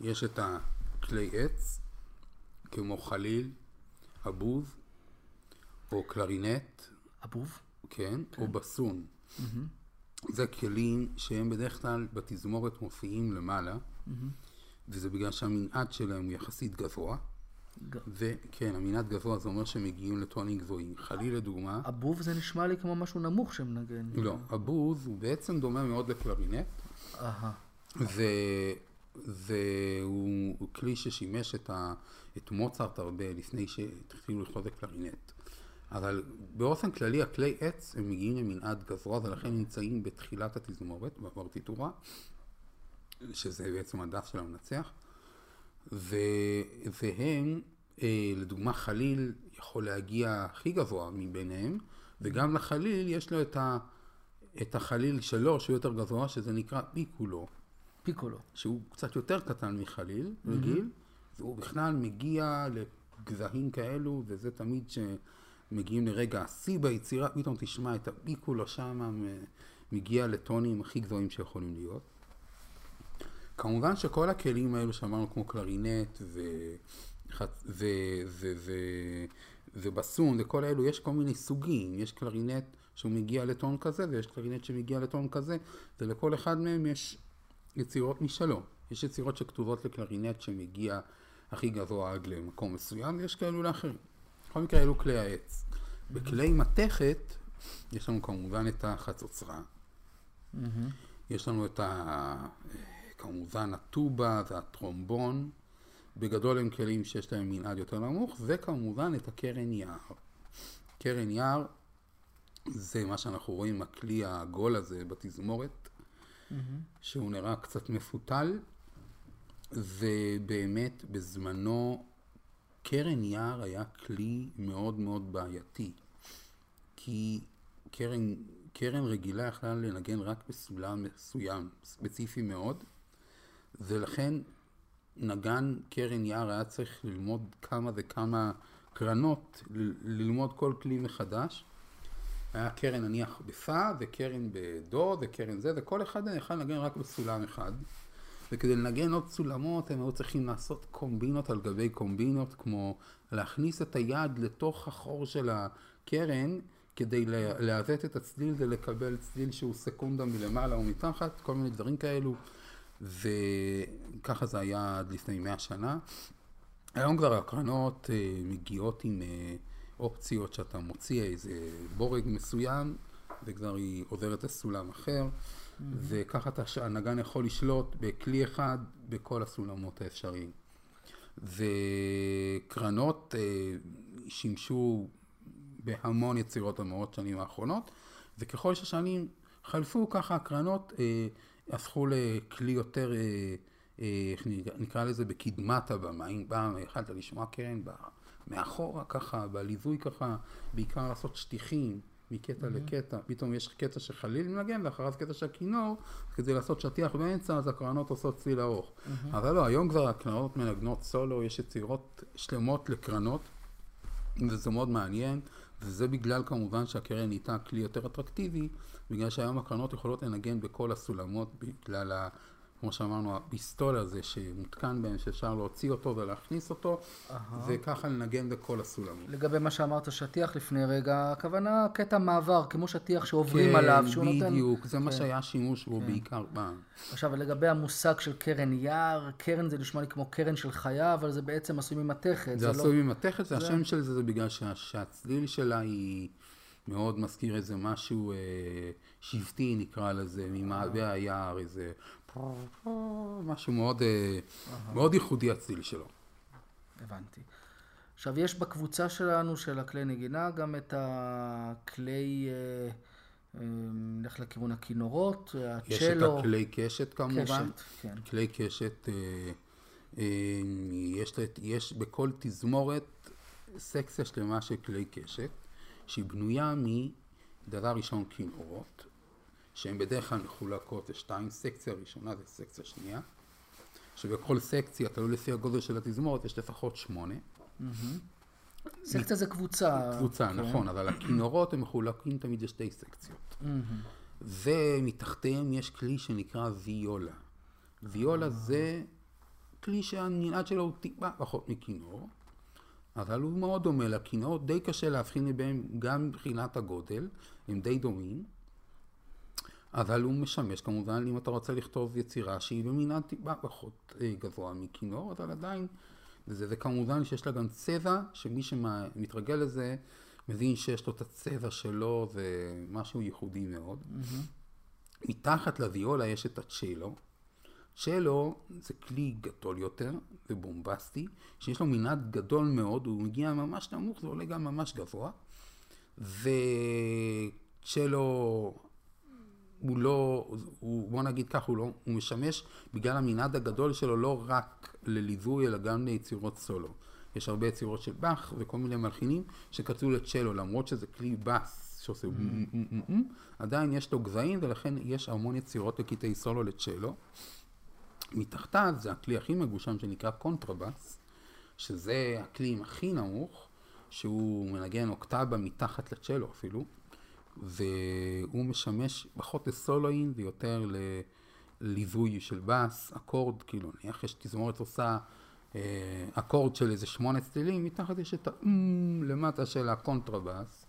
יש את הכלי עץ, כמו חליל, אבוב, או קלרינט, אבוב? כן, או בסון. זה כלים שהם בדרך כלל בתזמורת מופיעים למעלה, וזה בגלל שהמנעד שלהם הוא יחסית גבוה. ג- וכן, המנעד גבוה זה אומר שהם מגיעים לטונים גבוהים. חליל לדוגמה, אבוב זה נשמע לי כמו משהו נמוך שמנגן. לא, הבוז הוא בעצם דומה מאוד לקלרינט, אהה. הוא כלי ששימש את, ה, את מוצרט הרבה לפני שהתחילו לכתוב קלרינט. אבל באופן כללי הכלי עץ הם מגיעים למנעד גבוה ולכן נמצאים בתחילת התזמורת, בפרטיטורה, שזה בעצם הדף של המנצח, ו, והם, אה, לדוגמה חליל יכול להגיע הכי גבוה מביניהם, וגם לחליל יש לו את, ה, את החליל שלו שהוא יותר גבוה, שזה נקרא פיקולו. פיקולו. שהוא קצת יותר קטן מחליל, רגיל, והוא בכלל מגיע לגזעים כאלו, וזה תמיד מגיעים לרגע השיא ביצירה, פתאום תשמע את הפיקולו שם מגיע לטונים הכי גבוהים שיכולים להיות. כמובן שכל הכלים האלו שאמרנו כמו קלרינט ו... ו... ו... ו... ו... ובסון וכל האלו, יש כל מיני סוגים, יש קלרינט שהוא מגיע לטון כזה ויש קלרינט שמגיע לטון כזה ולכל אחד מהם יש יצירות משלו. יש יצירות שכתובות לקלרינט שמגיע הכי גבוה עד למקום מסוים ויש כאלו לאחרים. בכל מקרה אלו כלי העץ. בכלי מתכת יש לנו כמובן את החצוצרה. יש לנו את ה... כמובן הטובה והטרומבון. בגדול הם כלים שיש להם מנעד יותר נמוך, וכמובן את הקרן יער. קרן יער זה מה שאנחנו רואים, הכלי העגול הזה בתזמורת, mm-hmm. שהוא נראה קצת מפותל, ובאמת בזמנו קרן יער היה כלי מאוד מאוד בעייתי, כי קרן, קרן רגילה יכלה לנגן רק בסולם מסוים, ספציפי מאוד, ולכן נגן קרן יער היה צריך ללמוד כמה וכמה קרנות, ללמוד כל כלי מחדש. היה קרן נניח בפא, וקרן בדו, וקרן זה, וכל אחד היה יכול לנגן רק בסולם אחד. וכדי לנגן עוד סולמות הם היו צריכים לעשות קומבינות על גבי קומבינות, כמו להכניס את היד לתוך החור של הקרן, כדי לעוות את הצליל ולקבל צליל שהוא סקונדה מלמעלה או מתחת, כל מיני דברים כאלו. וככה זה היה עד לפני מאה שנה. היום כבר הקרנות אה, מגיעות עם אה, אופציות שאתה מוציא איזה בורג מסוים, וכבר היא עוברת לסולם אחר, mm-hmm. וככה אתה, הנגן יכול לשלוט בכלי אחד בכל הסולמות האפשריים. וקרנות אה, שימשו בהמון יצירות המאות שנים האחרונות, וככל שהשנים חלפו ככה הקרנות הפכו לכלי יותר, אה, אה, איך נקרא לזה, בקדמת הבמה. אם פעם יכלת לשמוע קרן מאחורה ככה, בליווי ככה, בעיקר לעשות שטיחים מקטע mm-hmm. לקטע, פתאום יש קטע שחליל מנגן ואחריו קטע של כינור, כדי לעשות שטיח באמצע, אז הקרנות עושות צליל ארוך. Mm-hmm. אבל לא, היום כבר הקרנות מנגנות סולו, יש יצירות שלמות לקרנות, וזה מאוד מעניין. וזה בגלל כמובן שהקרן נהייתה כלי יותר אטרקטיבי, בגלל שהיום הקרנות יכולות לנגן בכל הסולמות, בגלל. כמו שאמרנו, הפיסטול הזה שמותקן בהם, שאפשר להוציא אותו ולהכניס אותו, Aha. וככה לנגן בכל הסולמות. לגבי מה שאמרת, שטיח לפני רגע, הכוונה קטע מעבר, כמו שטיח שעוברים כן, עליו, שהוא בדיוק, נותן... כן, בדיוק, זה כן. מה שהיה שימוש בו כן. בעיקר פעם. עכשיו, לגבי המושג של קרן יער, קרן זה נשמע לי כמו קרן של חיה, אבל זה בעצם עשוי ממתכת. זה, זה עשוי לא... ממתכת, זה... השם של זה זה בגלל שה... שהצליל שלה היא... מאוד מזכיר איזה משהו אה, שבטי נקרא לזה, ממעבה היער, איזה משהו מאוד, אה, מאוד ייחודי הצליל שלו. הבנתי. עכשיו, יש בקבוצה שלנו, של הכלי נגינה, גם את הכלי, אה, אה, נלך לכיוון הכינורות, הצ'לו. יש את הכלי קשת כמובן. קשת, כן. כלי קשת, יש, יש בכל תזמורת סקציה שלמה של כלי קשת, שהיא בנויה מדבר ראשון כינורות, שהן בדרך כלל מחולקות לשתיים, סקציה ראשונה וסקציה שנייה, שבכל סקציה, תלוי לפי הגודל של התזמורת, יש לפחות שמונה. סקציה זה קבוצה. קבוצה, כן. נכון, אבל הכינורות הם מחולקים תמיד לשתי סקציות. ומתחתיהם יש כלי שנקרא ויולה. ויולה זה כלי שהמנעד שלו הוא טיפה פחות מכינור, אבל הוא מאוד דומה לכינור, די קשה להבחין בהם גם מבחינת הגודל, הם די דומים. אבל הוא משמש כמובן אם אתה רוצה לכתוב יצירה שהיא במנעד טיפה פחות אה, גבוה מכינור, אבל עדיין, וזה, וכמובן שיש לה גם צבע, שמי שמתרגל לזה מבין שיש לו את הצבע שלו, ומשהו ייחודי מאוד. Mm-hmm. מתחת לוויולה יש את הצ'לו. צ'לו זה כלי גדול יותר ובומבסטי, שיש לו מנעד גדול מאוד, הוא מגיע ממש נמוך ועולה גם ממש גבוה. וצ'לו הוא לא, הוא, בוא נגיד כך, הוא, לא, הוא משמש בגלל המנעד הגדול שלו לא רק לליווי, אלא גם ליצירות סולו. יש הרבה יצירות של באך וכל מיני מלחינים שכתבו לצ'לו, למרות שזה כלי בס שעושה mm-hmm. עדיין יש לו גבהים ולכן יש המון יצירות לקטעי סולו לצ'לו. מתחתיו זה הכלי הכי מגושם שנקרא קונטרבס, שזה הכלי הכי נמוך, שהוא מנגן אוקטבה מתחת לצ'לו אפילו, והוא משמש פחות לסולואים ויותר לליווי של בס, אקורד, כאילו נניח יש תזמורת עושה אה, אקורד של איזה שמונה צלילים, מתחת יש את האם למטה של הקונטרבאס.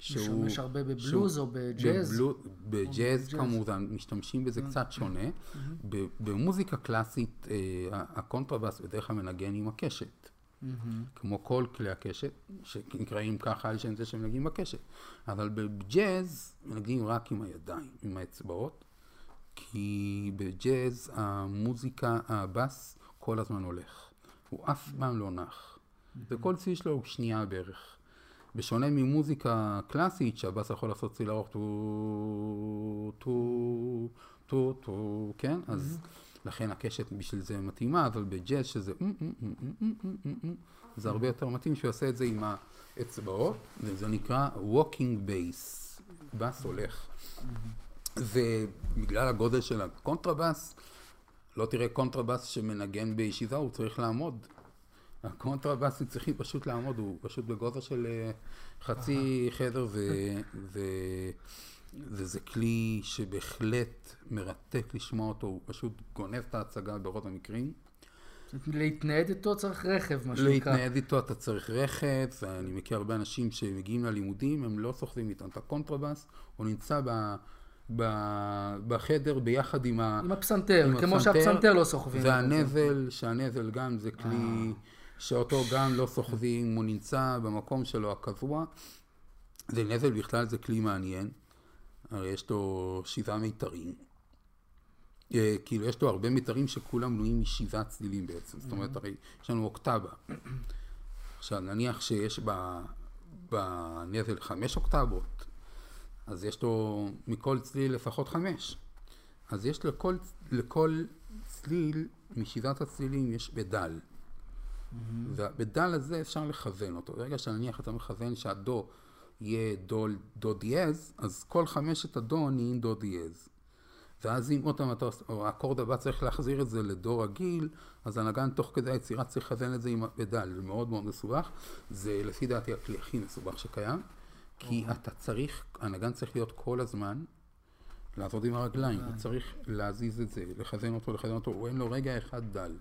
שהוא משמש הרבה בבלוז או בג'אז? בבלו, בג'אז כמובן, משתמשים בזה Mm-hmm. קצת שונה. ב- במוזיקה קלאסית אה, הקונטרבאס בדרך כלל מנגן עם הקשת. כמו כל כלי הקשת, שנקראים ככה על שם זה שמנגנים בקשת. אבל בג'אז מנגנים רק עם הידיים, עם האצבעות, כי בג'אז המוזיקה, הבאס כל הזמן הולך. הוא אף פעם לא נח. וכל צליל שלו הוא שנייה בערך. בשונה ממוזיקה קלאסית, שהבאס יכול לעשות צליל ארוך טו, טו, טו, טו, כן? אז לכן הקשת בשביל זה מתאימה, אבל בג'אז שזה זה הרבה יותר מתאים שהוא יעשה את זה עם האצבעות, וזה נקרא walking bass, בס הולך. ובגלל הגודל של הקונטרבס, לא תראה קונטרבס שמנגן בישיבה, הוא צריך לעמוד. הקונטרבאס הוא צריך פשוט לעמוד, הוא פשוט בגובה של אה, חצי חדר ו... וזה כלי שבהחלט מרתק לשמוע אותו, הוא פשוט גונב את ההצגה ברוב המקרים. להתנייד איתו צריך רכב, מה שנקרא. להתנייד איתו אתה צריך רכב, ואני מכיר הרבה אנשים שמגיעים ללימודים, הם לא סוחבים איתם את הקונטרבאס, הוא נמצא ב, ב, בחדר ביחד עם, ה, עם הפסנתר, עם כמו הפסנתר, שהפסנתר לא סוחבים. והנבל, שהנבל גם זה כלי שאותו גם לא סוחבים, הוא נמצא במקום שלו הקבוע. ונבל בכלל זה כלי מעניין, הרי יש לו שבעה מיתרים. אה, כאילו יש לו הרבה מיתרים שכולם בנויים משבעה צלילים בעצם, זאת אומרת הרי יש לנו אוקטבה. עכשיו נניח שיש ב- בנבל חמש אוקטבות, אז יש לו מכל צליל לפחות חמש. אז יש לכל, לכל צליל משבעת הצלילים יש בדל. והבדל הזה אפשר לכוון אותו. ברגע שנניח אתה מכוון שהדו יהיה דו, דו דיאז, אז כל חמשת הדו נהיים דו דיאז. ואז אם עוד פעם אתה, או האקורד הבא צריך להחזיר את זה לדו רגיל, אז הנגן תוך כדי היצירה צריך לכוון את זה עם הפדל, זה מאוד מאוד מסובך. זה לפי דעתי הכלי הכי מסובך שקיים, כי אתה צריך, הנגן צריך להיות כל הזמן לעבוד עם הרגליים, הוא צריך להזיז את זה, לכוון אותו, לכוון אותו, הוא אין לו רגע אחד דל.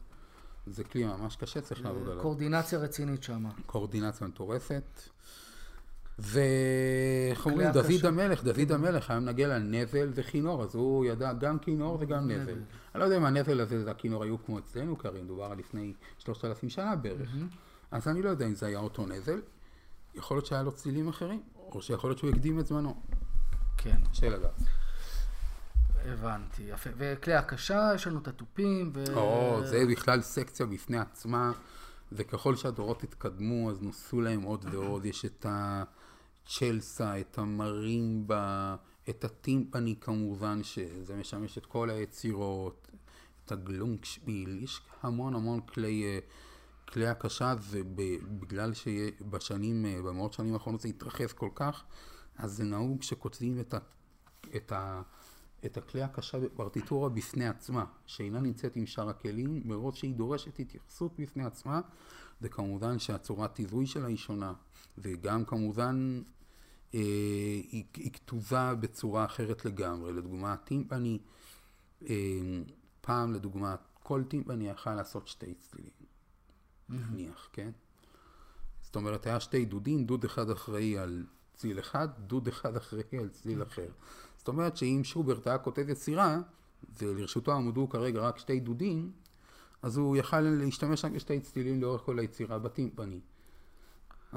זה כלי ממש קשה, צריך לעבוד עליו. קורדינציה רצינית שם. קואורדינציה מטורפת. ואיך אומרים. דוד המלך, דוד המלך היה מנגן על נבל וכינור, אז הוא ידע גם כינור וגם נבל. אני לא יודע אם הנבל הזה והכינור היו כמו אצלנו, כי הרי מדובר על לפני 3,000 שנה בערך. אז אני לא יודע אם זה היה אותו נבל. יכול להיות שהיה לו צלילים אחרים, או שיכול להיות שהוא הקדים את זמנו. כן, קשה לדעת. הבנתי. יפה. וכלי הקשה, יש לנו את התופים, ו... או, זה בכלל סקציה בפני עצמה, וככל שהדורות התקדמו, אז נוסו להם עוד ועוד. יש את הצ'לסה, את המרימבה, את הטימפני כמובן, שזה משמש את כל היצירות, את הגלונגשפיל, יש המון המון כלי, אה, כלי הקשה, ובגלל שבשנים, אה, במאות שנים האחרונות זה התרחב כל כך, אז זה נהוג שכותבים את ה... את ה את הכלי הקשה בפרטיטורה בפני עצמה, שאינה נמצאת עם שאר הכלים, מרוב שהיא דורשת התייחסות בפני עצמה, וכמובן שהצורת טבעוי שלה היא שונה, וגם כמובן היא, היא כתובה בצורה אחרת לגמרי. לדוגמה, טימפני, אה, פעם לדוגמה, כל טימפני יכל לעשות שתי צלילים, נניח, כן? זאת אומרת, היה שתי דודים, דוד אחד אחראי על צליל אחד, דוד אחד אחראי על צליל אחר. זאת אומרת שאם שוברט היה כותב יצירה, ולרשותו עמדו כרגע רק שתי דודים, אז הוא יכל להשתמש רק בשתי צלילים לאורך כל היצירה בטימפני.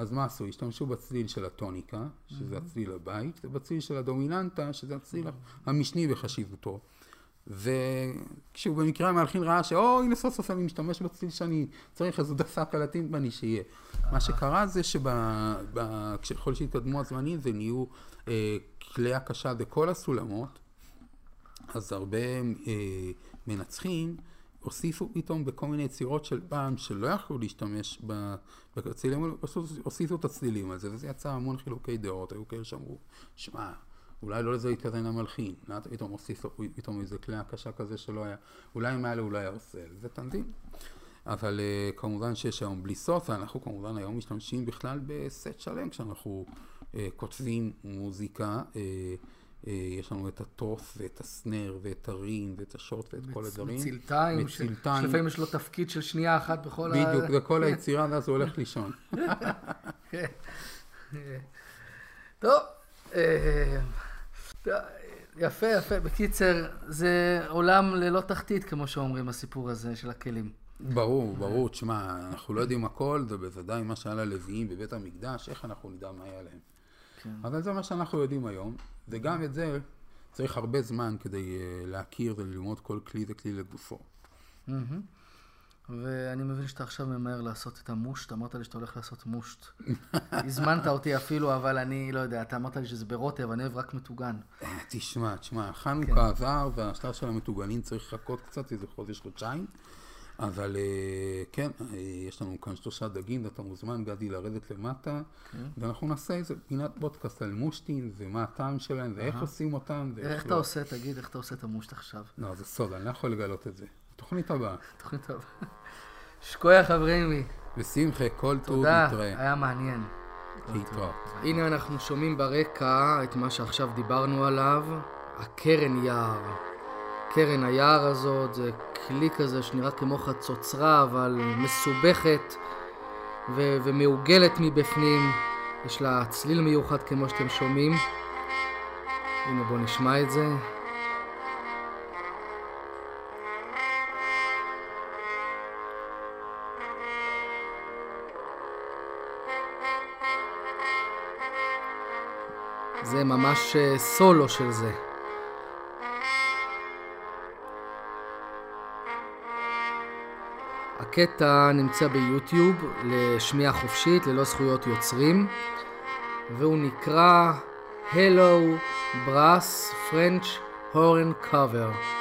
אז מה עשו? השתמשו בצליל של הטוניקה, שזה הצליל הבית, ובצליל של הדומיננטה, שזה הצליל המשני בחשיבותו. וכשהוא במקרה המלחין ראה שאו, הנה סוף סוף אני משתמש בצליל שאני צריך, הוא דפק על הטימפני שיהיה. מה שקרה זה שככל שהתקדמו הזמנים ונהיו אה, כלי הקשה בכל הסולמות, אז הרבה אה, מנצחים הוסיפו פתאום בכל מיני יצירות של פעם שלא יכלו להשתמש בצלילים, פשוט הוסיפו את הצלילים על זה, וזה יצר המון חילוקי דעות, היו כאלה שאמרו, שמע, אולי לא לזה התכוון המלחין, למה פתאום הוסיף פתאום איזה כלי הקשה כזה שלא היה, אולי אם היה לו, אולי עושה, זה תנדים. אבל uh, כמובן שיש היום בלי סוף, ואנחנו כמובן היום משתמשים בכלל בסט שלם כשאנחנו uh, כותבים מוזיקה. Uh, יש לנו את הטוף ואת הסנר ואת הרין ואת השוט ואת כל הדברים. מצילתיים, מצילתיים. שלפעמים יש לו תפקיד של שנייה אחת בכל בדיוק, זה כל היצירה, ואז הוא הולך לישון. כן. טוב, אה, יפה, יפה. בקיצר, זה עולם ללא תחתית, כמו שאומרים, הסיפור הזה של הכלים. ברור, ברור. תשמע, אנחנו לא יודעים הכל, ובוודאי מה שהיה ללוויים בבית המקדש, איך אנחנו נדע מה היה להם. כן. אבל זה מה שאנחנו יודעים היום, וגם את זה צריך הרבה זמן כדי אה, להכיר וללמוד כל כלי וכלי לגופו. מהמם. ואני מבין שאתה עכשיו ממהר לעשות את המושט, אמרת לי שאתה הולך לעשות מושט. הזמנת אותי אפילו, אבל אני לא יודע, אתה אמרת לי שזה ברוטב, אני אוהב רק מטוגן. אה, תשמע, תשמע, חנוכה עבר, והשלב של המטוגנים צריך לחכות קצת, איזה חודש, חודשיים. אבל אה, כן, אה, יש לנו כאן שלושה דגים, ואתה מוזמן, גדי, לרדת למטה, ואנחנו נעשה איזה פינת פודקאסט על מושטין, ומה הטעם שלהם, ואיך עושים אותם, ואיך איך אתה עושה, תגיד, איך אתה עושה את המושט עכשיו? לא, זה סוד, אני לא יכול לגלות את זה. תוכנית הבאה. תוכנית טובה. שכוייח חברימי, בשמחה, כל טוב, תודה, נתראה. היה מעניין. להתראות. הנה אנחנו שומעים ברקע את מה שעכשיו דיברנו עליו, הקרן יער. קרן היער הזאת זה כלי כזה שנראה כמו חצוצרה, אבל מסובכת ו- ומעוגלת מבפנים. יש לה צליל מיוחד כמו שאתם שומעים. הנה בואו נשמע את זה. זה ממש אה, סולו של זה. הקטע נמצא ביוטיוב לשמיעה חופשית ללא זכויות יוצרים והוא נקרא Hello Brass French Horn Cover.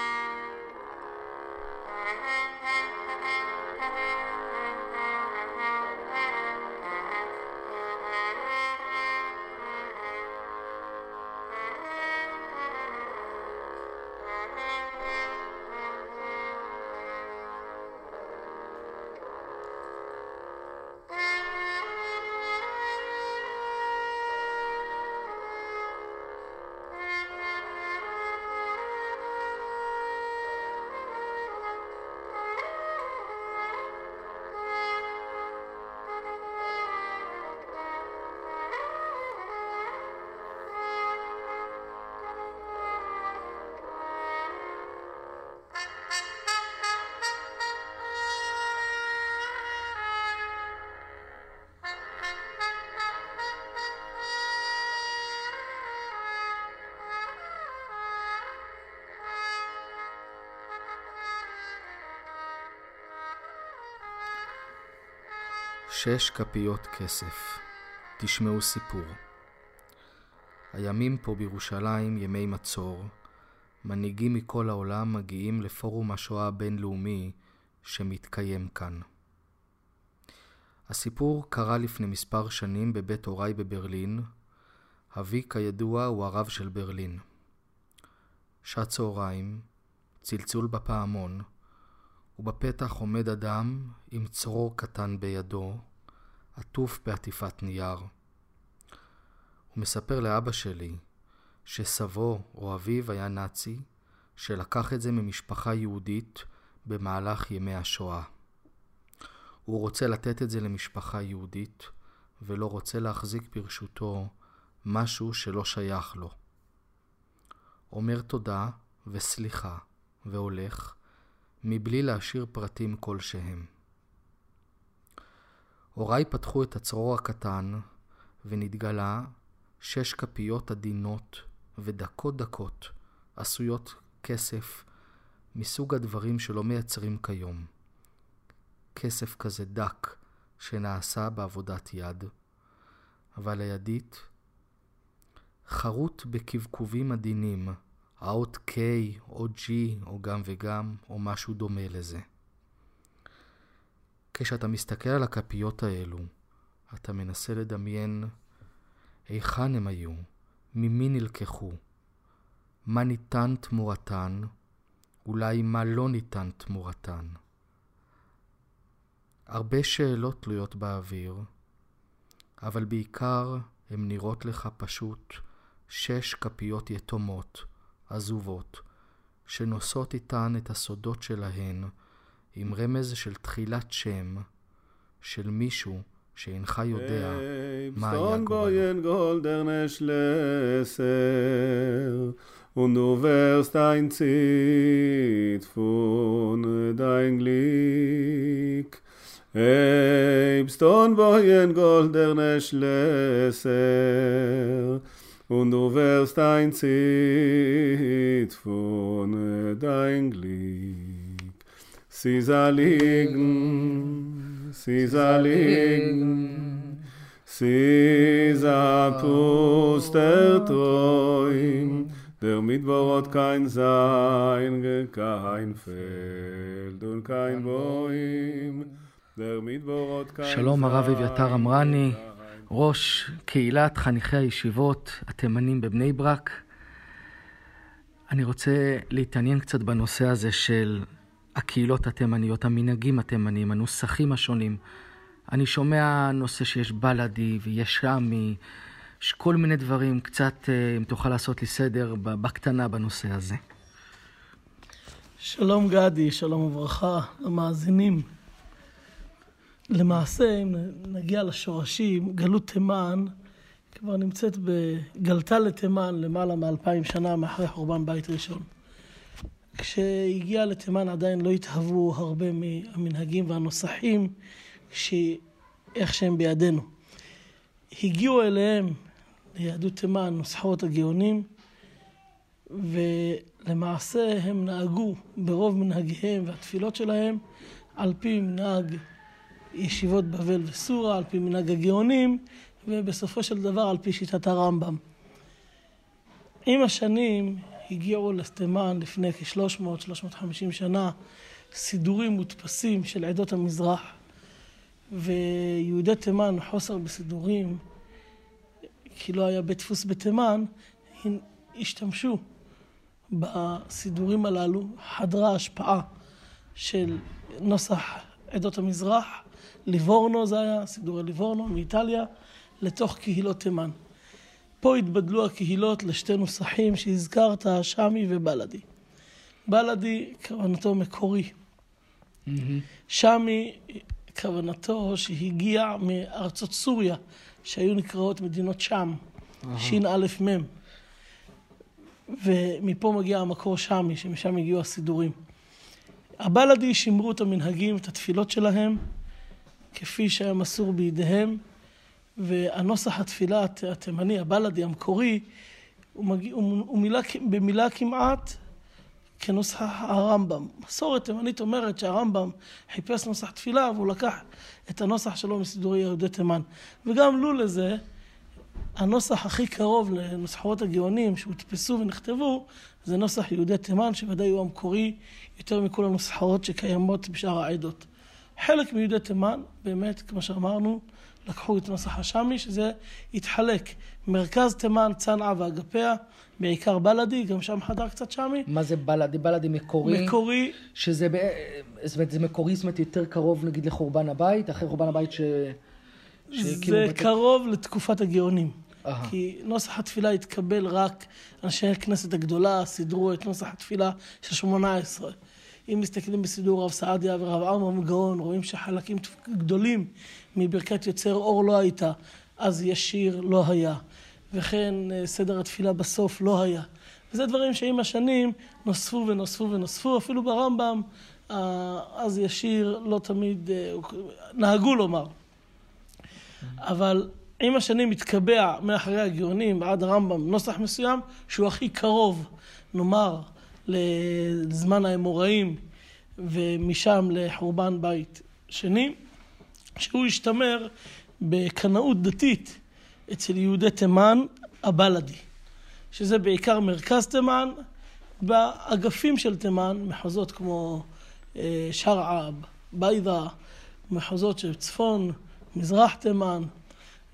שש כפיות כסף. תשמעו סיפור. הימים פה בירושלים ימי מצור. מנהיגים מכל העולם מגיעים לפורום השואה הבינלאומי שמתקיים כאן. הסיפור קרה לפני מספר שנים בבית הוריי בברלין. אבי כידוע הוא הרב של ברלין. שעת צהריים, צלצול בפעמון, ובפתח עומד אדם עם צרור קטן בידו, עטוף בעטיפת נייר. הוא מספר לאבא שלי שסבו או אביו היה נאצי, שלקח את זה ממשפחה יהודית במהלך ימי השואה. הוא רוצה לתת את זה למשפחה יהודית, ולא רוצה להחזיק ברשותו משהו שלא שייך לו. אומר תודה וסליחה והולך, מבלי להשאיר פרטים כלשהם. הוריי פתחו את הצרור הקטן, ונתגלה שש כפיות עדינות ודקות דקות, עשויות כסף, מסוג הדברים שלא מייצרים כיום. כסף כזה דק, שנעשה בעבודת יד, אבל הידית חרוט בקבקובים עדינים, האות K או G או גם וגם או משהו דומה לזה. כשאתה מסתכל על הכפיות האלו, אתה מנסה לדמיין היכן הם היו, ממי נלקחו, מה ניתן תמורתן, אולי מה לא ניתן תמורתן. הרבה שאלות תלויות באוויר, אבל בעיקר הן נראות לך פשוט שש כפיות יתומות, עזובות, שנושאות איתן את הסודות שלהן, עם רמז של תחילת שם, של מישהו שאינך יודע מה היה גורלו. und du wirst ein Zit von dein Glück. Eibst und boyen golderne Schlösser, und du wirst ein Zit von dein Glück. Liegen, sie soll puster träum, der Midborot kein Sein, kein Feld und kein Bäum. der Midborot kein שלום הרב אביתר אמרני, ראש קהילת חניכי הישיבות התימנים בבני ברק. אני רוצה להתעניין קצת בנושא הזה של הקהילות התימניות, המנהגים התימניים, הנוסחים השונים. אני שומע נושא שיש בלאדי ויש שמי, יש כל מיני דברים, קצת, אה, אם תוכל לעשות לי סדר בקטנה בנושא הזה. שלום גדי, שלום וברכה למאזינים. למעשה, אם נגיע לשורשים, גלות תימן כבר נמצאת בגלתה לתימן למעלה מאלפיים שנה מאחרי חורבן בית ראשון. כשהגיעה לתימן עדיין לא התהוו הרבה מהמנהגים והנוסחים איך שהם בידינו. הגיעו אליהם ליהדות תימן נוסחות הגאונים, ולמעשה הם נהגו ברוב מנהגיהם והתפילות שלהם על פי מנהג ישיבות בבל וסורה, על פי מנהג הגאונים, ובסופו של דבר על פי שיטת הרמב"ם. עם השנים הגיעו לתימן לפני כ-300-350 שנה סידורים מודפסים של עדות המזרח, ויהודי תימן, חוסר בסידורים, כי לא היה בית דפוס בתימן, השתמשו בסידורים הללו, חדרה השפעה של נוסח עדות המזרח, ליבורנו זה היה, סידורי ליבורנו מאיטליה, לתוך קהילות תימן. פה התבדלו הקהילות לשתי נוסחים שהזכרת, שמי ובלאדי. בלאדי, כוונתו מקורי. Mm-hmm. שמי, כוונתו שהגיע מארצות סוריה, שהיו נקראות מדינות שם, ש"א מ', ומפה מגיע המקור שמי, שמשם הגיעו הסידורים. הבלאדי שימרו את המנהגים, את התפילות שלהם, כפי שהיה מסור בידיהם, והנוסח התפילה התימני, הבלאדי המקורי, הוא, מגיע, הוא, מילה, במילה כמעט כנוסח הרמב"ם. מסורת תימנית אומרת שהרמב"ם חיפש נוסח תפילה והוא לקח את הנוסח שלו מסידורי יהודי תימן. וגם לו לזה, הנוסח הכי קרוב לנוסחאות הגאונים שהודפסו ונכתבו, זה נוסח יהודי תימן, שוודאי הוא המקורי יותר מכל הנוסחאות שקיימות בשאר העדות. חלק מיהודי תימן, באמת, כמו שאמרנו, לקחו את נוסח השמי, שזה התחלק. מרכז תימן, צנעא ואגפיה, בעיקר בלאדי, גם שם חדר קצת שמי. מה זה בלאדי? בלאדי מקורי? מקורי. שזה, זאת אומרת, זה מקורי, זאת אומרת, יותר קרוב נגיד לחורבן הבית, אחרי חורבן הבית ש... זה בת... קרוב לתקופת הגאונים. Aha. כי נוסח התפילה התקבל רק, אנשי הכנסת הגדולה סידרו את נוסח התפילה של שמונה עשרה. אם מסתכלים בסידור רב סעדיה ורב עמרם גאון, רואים שחלקים גדולים מברכת יוצר אור לא הייתה, אז ישיר לא היה, וכן אה, סדר התפילה בסוף לא היה. וזה דברים שעם השנים נוספו ונוספו ונוספו, אפילו ברמב"ם, אה, אז ישיר לא תמיד, אה, נהגו לומר. אבל עם השנים מתקבע מאחורי הגאונים עד הרמב"ם נוסח מסוים שהוא הכי קרוב, נאמר, לזמן האמוראים ומשם לחורבן בית שני, שהוא השתמר בקנאות דתית אצל יהודי תימן הבלאדי, שזה בעיקר מרכז תימן, באגפים של תימן, מחוזות כמו אה, שרעב, ביידה, מחוזות של צפון, מזרח תימן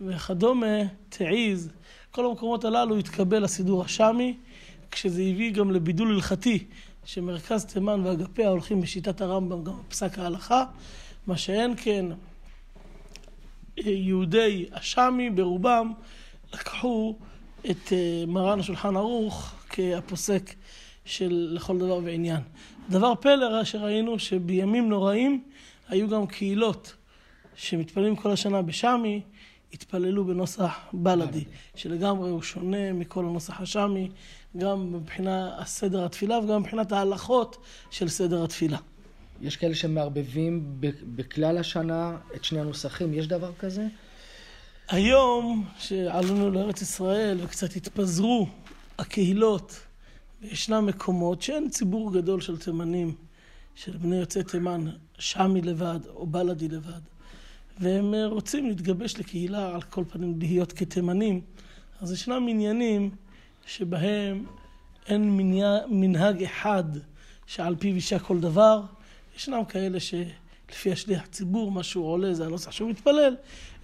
וכדומה, תעיז, כל המקומות הללו התקבל הסידור השמי, כשזה הביא גם לבידול הלכתי, שמרכז תימן ואגפיה הולכים בשיטת הרמב"ם גם בפסק ההלכה, מה שאין כן, יהודי השאמי ברובם לקחו את אה, מרן השולחן ערוך כהפוסק של לכל דבר ועניין. דבר פלא שראינו שבימים נוראים היו גם קהילות שמתפללים כל השנה בשאמי, התפללו בנוסח בלאדי, שלגמרי הוא שונה מכל הנוסח השאמי, גם מבחינת הסדר התפילה וגם מבחינת ההלכות של סדר התפילה. יש כאלה שמערבבים בכלל השנה את שני הנוסחים, יש דבר כזה? היום, שעלינו לארץ ישראל וקצת התפזרו הקהילות, וישנם מקומות שאין ציבור גדול של תימנים, של בני יוצאי תימן, שמי לבד או בלאדי לבד, והם רוצים להתגבש לקהילה, על כל פנים להיות כתימנים, אז ישנם עניינים שבהם אין מנהג אחד שעל פיו יישק כל דבר. ישנם כאלה שלפי השליח ציבור, מה שהוא עולה זה הנוסח שהוא מתפלל.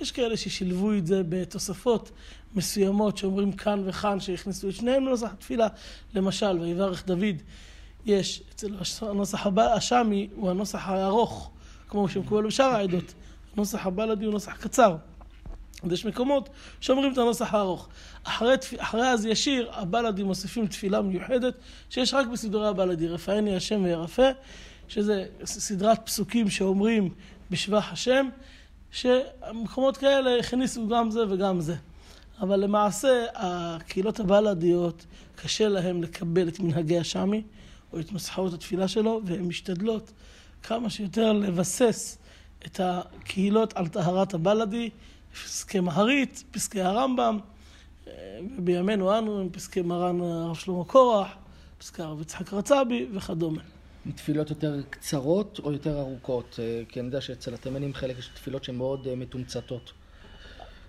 יש כאלה ששילבו את זה בתוספות מסוימות שאומרים כאן וכאן, שהכניסו את שניהם לנוסח התפילה. למשל, ויברך דוד, יש אצל הנוסח השמי, הוא הנוסח הארוך, כמו שמקובל בשאר העדות. הנוסח הבלדי הוא נוסח קצר. יש מקומות שאומרים את הנוסח הארוך. אחרי, אחרי אז ישיר, הבלדים מוסיפים תפילה מיוחדת שיש רק בסידורי הבלדי, רפאני השם וירפא, שזה סדרת פסוקים שאומרים בשבח השם, שמקומות כאלה הכניסו גם זה וגם זה. אבל למעשה, הקהילות הבלדיות, קשה להם לקבל את מנהגי השמי, או את מסחרות התפילה שלו, והן משתדלות כמה שיותר לבסס את הקהילות על טהרת הבלדי. פסקי מהרית, פסקי הרמב"ם, ובימינו אנו הם פסקי מרן הרב שלמה קורח, פסקי הרב יצחק רצבי וכדומה. תפילות יותר קצרות או יותר ארוכות? אה, כי אני יודע שאצל התימנים חלק יש תפילות שהן מאוד אה, מתומצתות.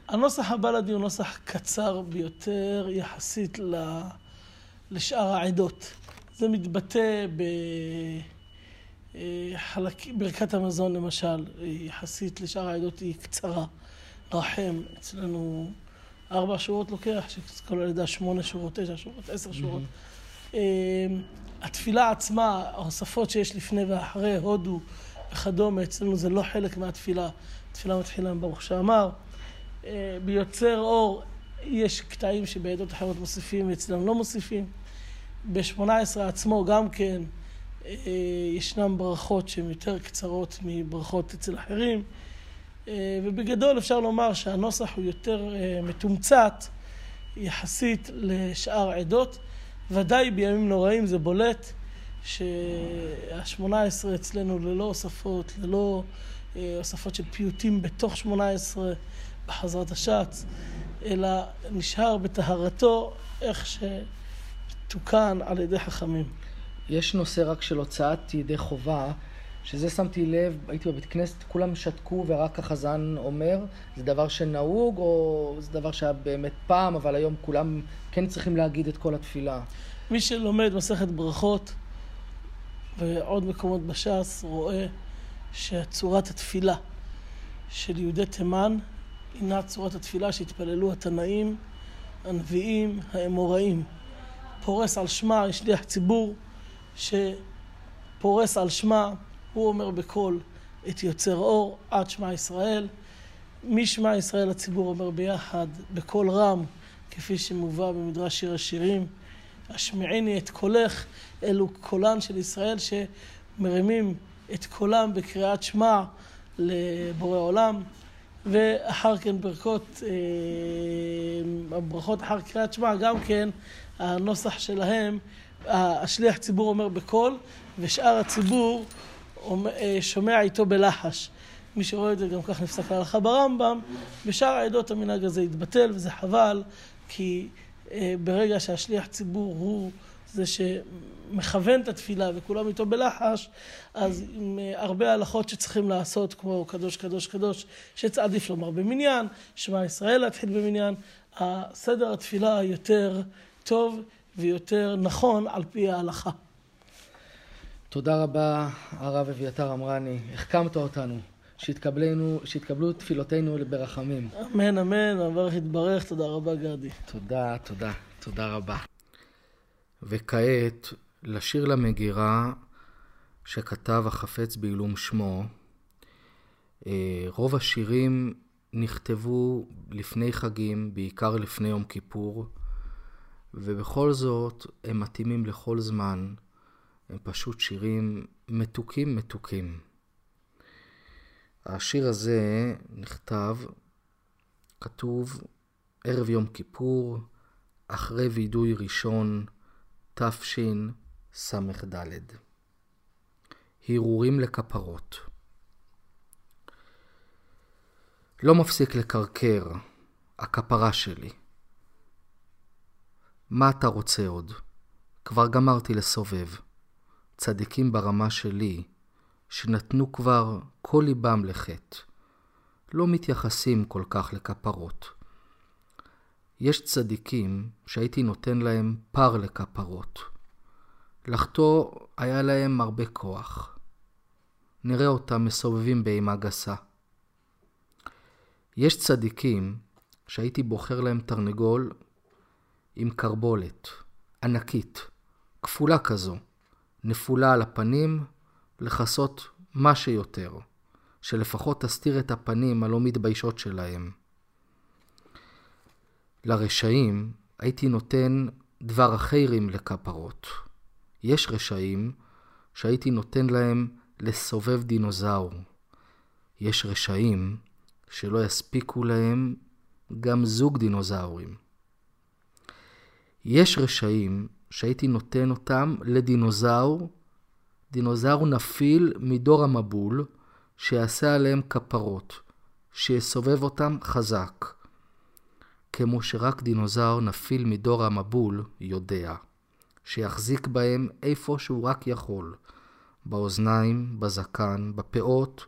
הנוסח הבלדי הוא נוסח קצר ביותר יחסית לשאר העדות. זה מתבטא בברכת אה, המזון למשל, יחסית לשאר העדות היא קצרה. רחם, אצלנו ארבע שורות לוקח, שכל הלידה שמונה שורות, תשע שורות, עשר שורות. Mm-hmm. התפילה עצמה, ההוספות שיש לפני ואחרי, הודו וכדומה, אצלנו זה לא חלק מהתפילה. התפילה מתחילה עם ברוך שאמר. אה, ביוצר אור יש קטעים שבעדות אחרות מוסיפים ואצלנו לא מוסיפים. ב-18 עצמו גם כן אה, ישנן ברכות שהן יותר קצרות מברכות אצל אחרים. אה, ובגדול אפשר לומר שהנוסח הוא יותר אה, מתומצת יחסית לשאר העדות. ודאי בימים נוראים זה בולט שהשמונה עשרה אצלנו ללא הוספות, ללא אה, הוספות של פיוטים בתוך שמונה עשרה בחזרת השץ, אלא נשאר בטהרתו איך שתוקן על ידי חכמים. יש נושא רק של הוצאת ידי חובה. שזה שמתי לב, הייתי בבית כנסת, כולם שתקו ורק החזן אומר, זה דבר שנהוג או זה דבר שהיה באמת פעם, אבל היום כולם כן צריכים להגיד את כל התפילה? מי שלומד מסכת ברכות ועוד מקומות בש"ס רואה שצורת התפילה של יהודי תימן הינה צורת התפילה שהתפללו התנאים, הנביאים, האמוראים. פורס על שמה, שליח ציבור שפורס על שמה הוא אומר בקול את יוצר אור עד שמע ישראל. משמע ישראל הציבור אומר ביחד, בקול רם, כפי שמובא במדרש שיר השירים. השמיעיני את קולך, אלו קולן של ישראל שמרימים את קולם בקריאת שמע לבורא עולם. ואחר כן ברכות, אה, הברכות אחר קריאת שמע, גם כן הנוסח שלהם, השליח ציבור אומר בקול, ושאר הציבור אה, שומע איתו בלחש. מי שרואה את זה גם כך נפסק להלכה ברמב"ם. בשאר העדות המנהג הזה התבטל, וזה חבל, כי אה, ברגע שהשליח ציבור הוא זה שמכוון את התפילה וכולם איתו בלחש, אז עם אה, הרבה הלכות שצריכים לעשות, כמו קדוש קדוש קדוש, שעדיף לומר במניין, שמע ישראל להתחיל במניין, הסדר התפילה היותר טוב ויותר נכון על פי ההלכה. תודה רבה, הרב אביתר אמרני. החכמת אותנו. שיתקבלנו, שיתקבלו תפילותינו ברחמים. אמן, אמן, המברך יתברך. תודה רבה, גדי. תודה, תודה. תודה רבה. וכעת, לשיר למגירה שכתב החפץ בעילום שמו, אה, רוב השירים נכתבו לפני חגים, בעיקר לפני יום כיפור, ובכל זאת הם מתאימים לכל זמן. הם פשוט שירים מתוקים מתוקים. השיר הזה נכתב, כתוב, ערב יום כיפור, אחרי וידוי ראשון, תשס"ד. הרהורים לכפרות. לא מפסיק לקרקר, הכפרה שלי. מה אתה רוצה עוד? כבר גמרתי לסובב. צדיקים ברמה שלי, שנתנו כבר כל ליבם לחטא, לא מתייחסים כל כך לכפרות. יש צדיקים שהייתי נותן להם פר לכפרות. לחטוא היה להם הרבה כוח. נראה אותם מסובבים באימה גסה. יש צדיקים שהייתי בוחר להם תרנגול עם קרבולת, ענקית, כפולה כזו, נפולה על הפנים, לכסות מה שיותר, שלפחות תסתיר את הפנים הלא מתביישות שלהם. לרשעים הייתי נותן דבר אחרים לכפרות. יש רשעים שהייתי נותן להם לסובב דינוזאור. יש רשעים שלא יספיקו להם גם זוג דינוזאורים. יש רשעים שהייתי נותן אותם לדינוזאור, דינוזאור נפיל מדור המבול, שיעשה עליהם כפרות, שיסובב אותם חזק. כמו שרק דינוזאור נפיל מדור המבול יודע, שיחזיק בהם איפה שהוא רק יכול, באוזניים, בזקן, בפאות,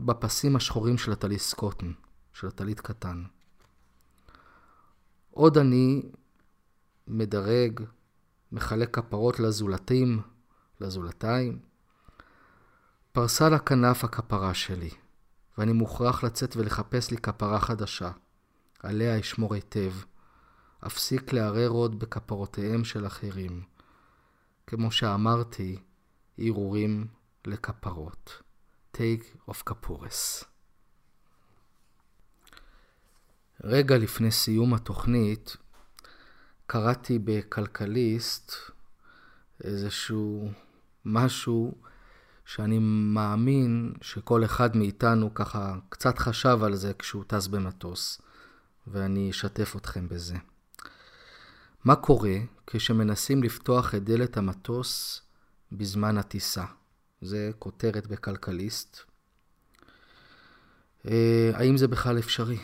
בפסים השחורים של הטלית סקוטן, של הטלית קטן. עוד אני מדרג, מחלק כפרות לזולתים, לזולתיים. פרסה לכנף הכפרה שלי, ואני מוכרח לצאת ולחפש לי כפרה חדשה. עליה אשמור היטב. אפסיק לערער עוד בכפרותיהם של אחרים. כמו שאמרתי, הרהורים לכפרות. take of כפורס. רגע לפני סיום התוכנית, קראתי בכלכליסט איזשהו משהו שאני מאמין שכל אחד מאיתנו ככה קצת חשב על זה כשהוא טס במטוס, ואני אשתף אתכם בזה. מה קורה כשמנסים לפתוח את דלת המטוס בזמן הטיסה? זה כותרת בכלכליסט. אה, האם זה בכלל אפשרי?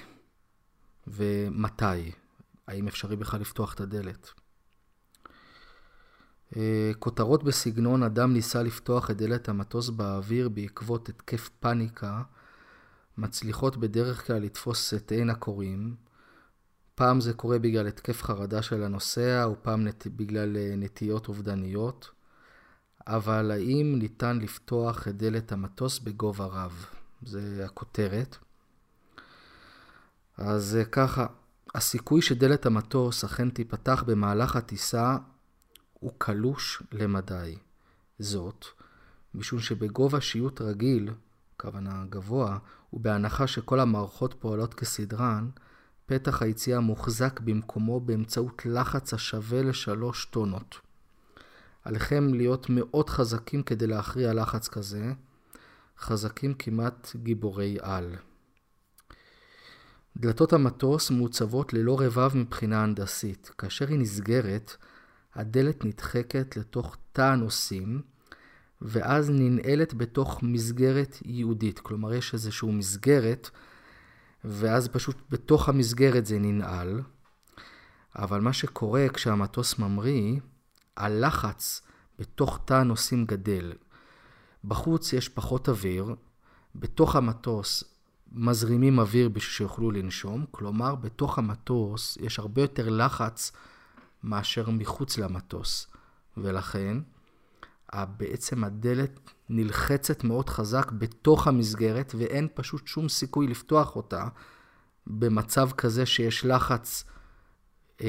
ומתי? האם אפשרי בכלל לפתוח את הדלת? אה, כותרות בסגנון אדם ניסה לפתוח את דלת המטוס באוויר בעקבות התקף פאניקה מצליחות בדרך כלל לתפוס את עין הקוראים. פעם זה קורה בגלל התקף חרדה של הנוסע, ופעם נת... בגלל אה, נטיות אובדניות. אבל האם ניתן לפתוח את דלת המטוס בגובה רב? זה הכותרת. אז ככה, הסיכוי שדלת המטוס אכן תיפתח במהלך הטיסה הוא קלוש למדי. זאת, משום שבגובה שיוט רגיל, כוונה גבוה, ובהנחה שכל המערכות פועלות כסדרן, פתח היציאה מוחזק במקומו באמצעות לחץ השווה לשלוש טונות. עליכם להיות מאוד חזקים כדי להכריע לחץ כזה, חזקים כמעט גיבורי על. דלתות המטוס מעוצבות ללא רבב מבחינה הנדסית. כאשר היא נסגרת, הדלת נדחקת לתוך תא הנוסעים, ואז ננעלת בתוך מסגרת ייעודית. כלומר, יש איזושהי מסגרת, ואז פשוט בתוך המסגרת זה ננעל. אבל מה שקורה כשהמטוס ממריא, הלחץ בתוך תא הנוסעים גדל. בחוץ יש פחות אוויר, בתוך המטוס מזרימים אוויר בשביל שיוכלו לנשום, כלומר בתוך המטוס יש הרבה יותר לחץ מאשר מחוץ למטוס, ולכן בעצם הדלת נלחצת מאוד חזק בתוך המסגרת ואין פשוט שום סיכוי לפתוח אותה במצב כזה שיש לחץ אה,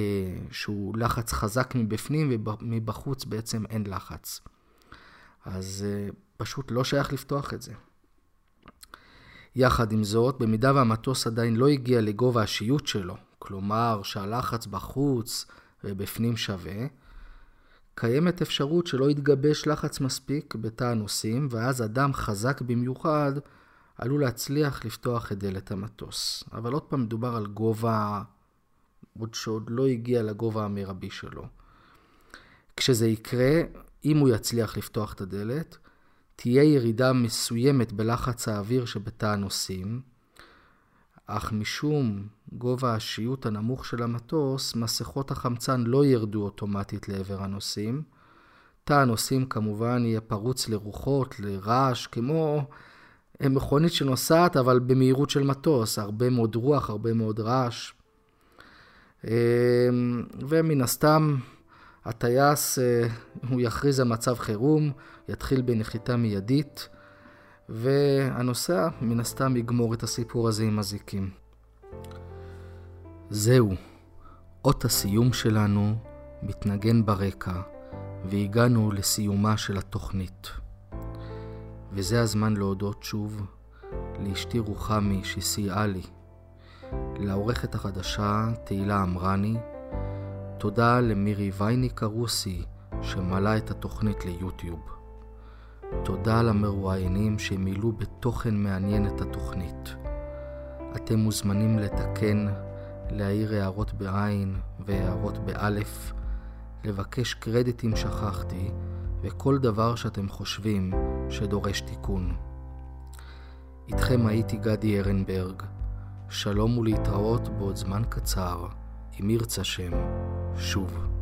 שהוא לחץ חזק מבפנים ומבחוץ בעצם אין לחץ. אז אה, פשוט לא שייך לפתוח את זה. יחד עם זאת, במידה והמטוס עדיין לא הגיע לגובה השיוט שלו, כלומר שהלחץ בחוץ ובפנים שווה, קיימת אפשרות שלא יתגבש לחץ מספיק בתא הנוסעים, ואז אדם חזק במיוחד עלול להצליח לפתוח את דלת המטוס. אבל עוד פעם מדובר על גובה, עוד שעוד לא הגיע לגובה המרבי שלו. כשזה יקרה, אם הוא יצליח לפתוח את הדלת, תהיה ירידה מסוימת בלחץ האוויר שבתא הנוסעים, אך משום גובה השיוט הנמוך של המטוס, מסכות החמצן לא ירדו אוטומטית לעבר הנוסעים. תא הנוסעים כמובן יהיה פרוץ לרוחות, לרעש, כמו מכונית שנוסעת אבל במהירות של מטוס, הרבה מאוד רוח, הרבה מאוד רעש. אמ, ומן הסתם הטייס, אה, הוא יכריז על מצב חירום, יתחיל בנחיתה מיידית, והנוסע מן הסתם יגמור את הסיפור הזה עם אזיקים. זהו, אות הסיום שלנו מתנגן ברקע, והגענו לסיומה של התוכנית. וזה הזמן להודות שוב לאשתי רוחמי שסייעה לי, לעורכת החדשה תהילה אמרני, תודה למירי וייניק הרוסי שמלאה את התוכנית ליוטיוב. תודה למרואיינים שמילאו בתוכן מעניין את התוכנית. אתם מוזמנים לתקן, להעיר הערות בעין והערות באלף, לבקש קרדיט אם שכחתי, וכל דבר שאתם חושבים שדורש תיקון. איתכם הייתי גדי ארנברג. שלום ולהתראות בעוד זמן קצר, אם ירצה שם, שוב.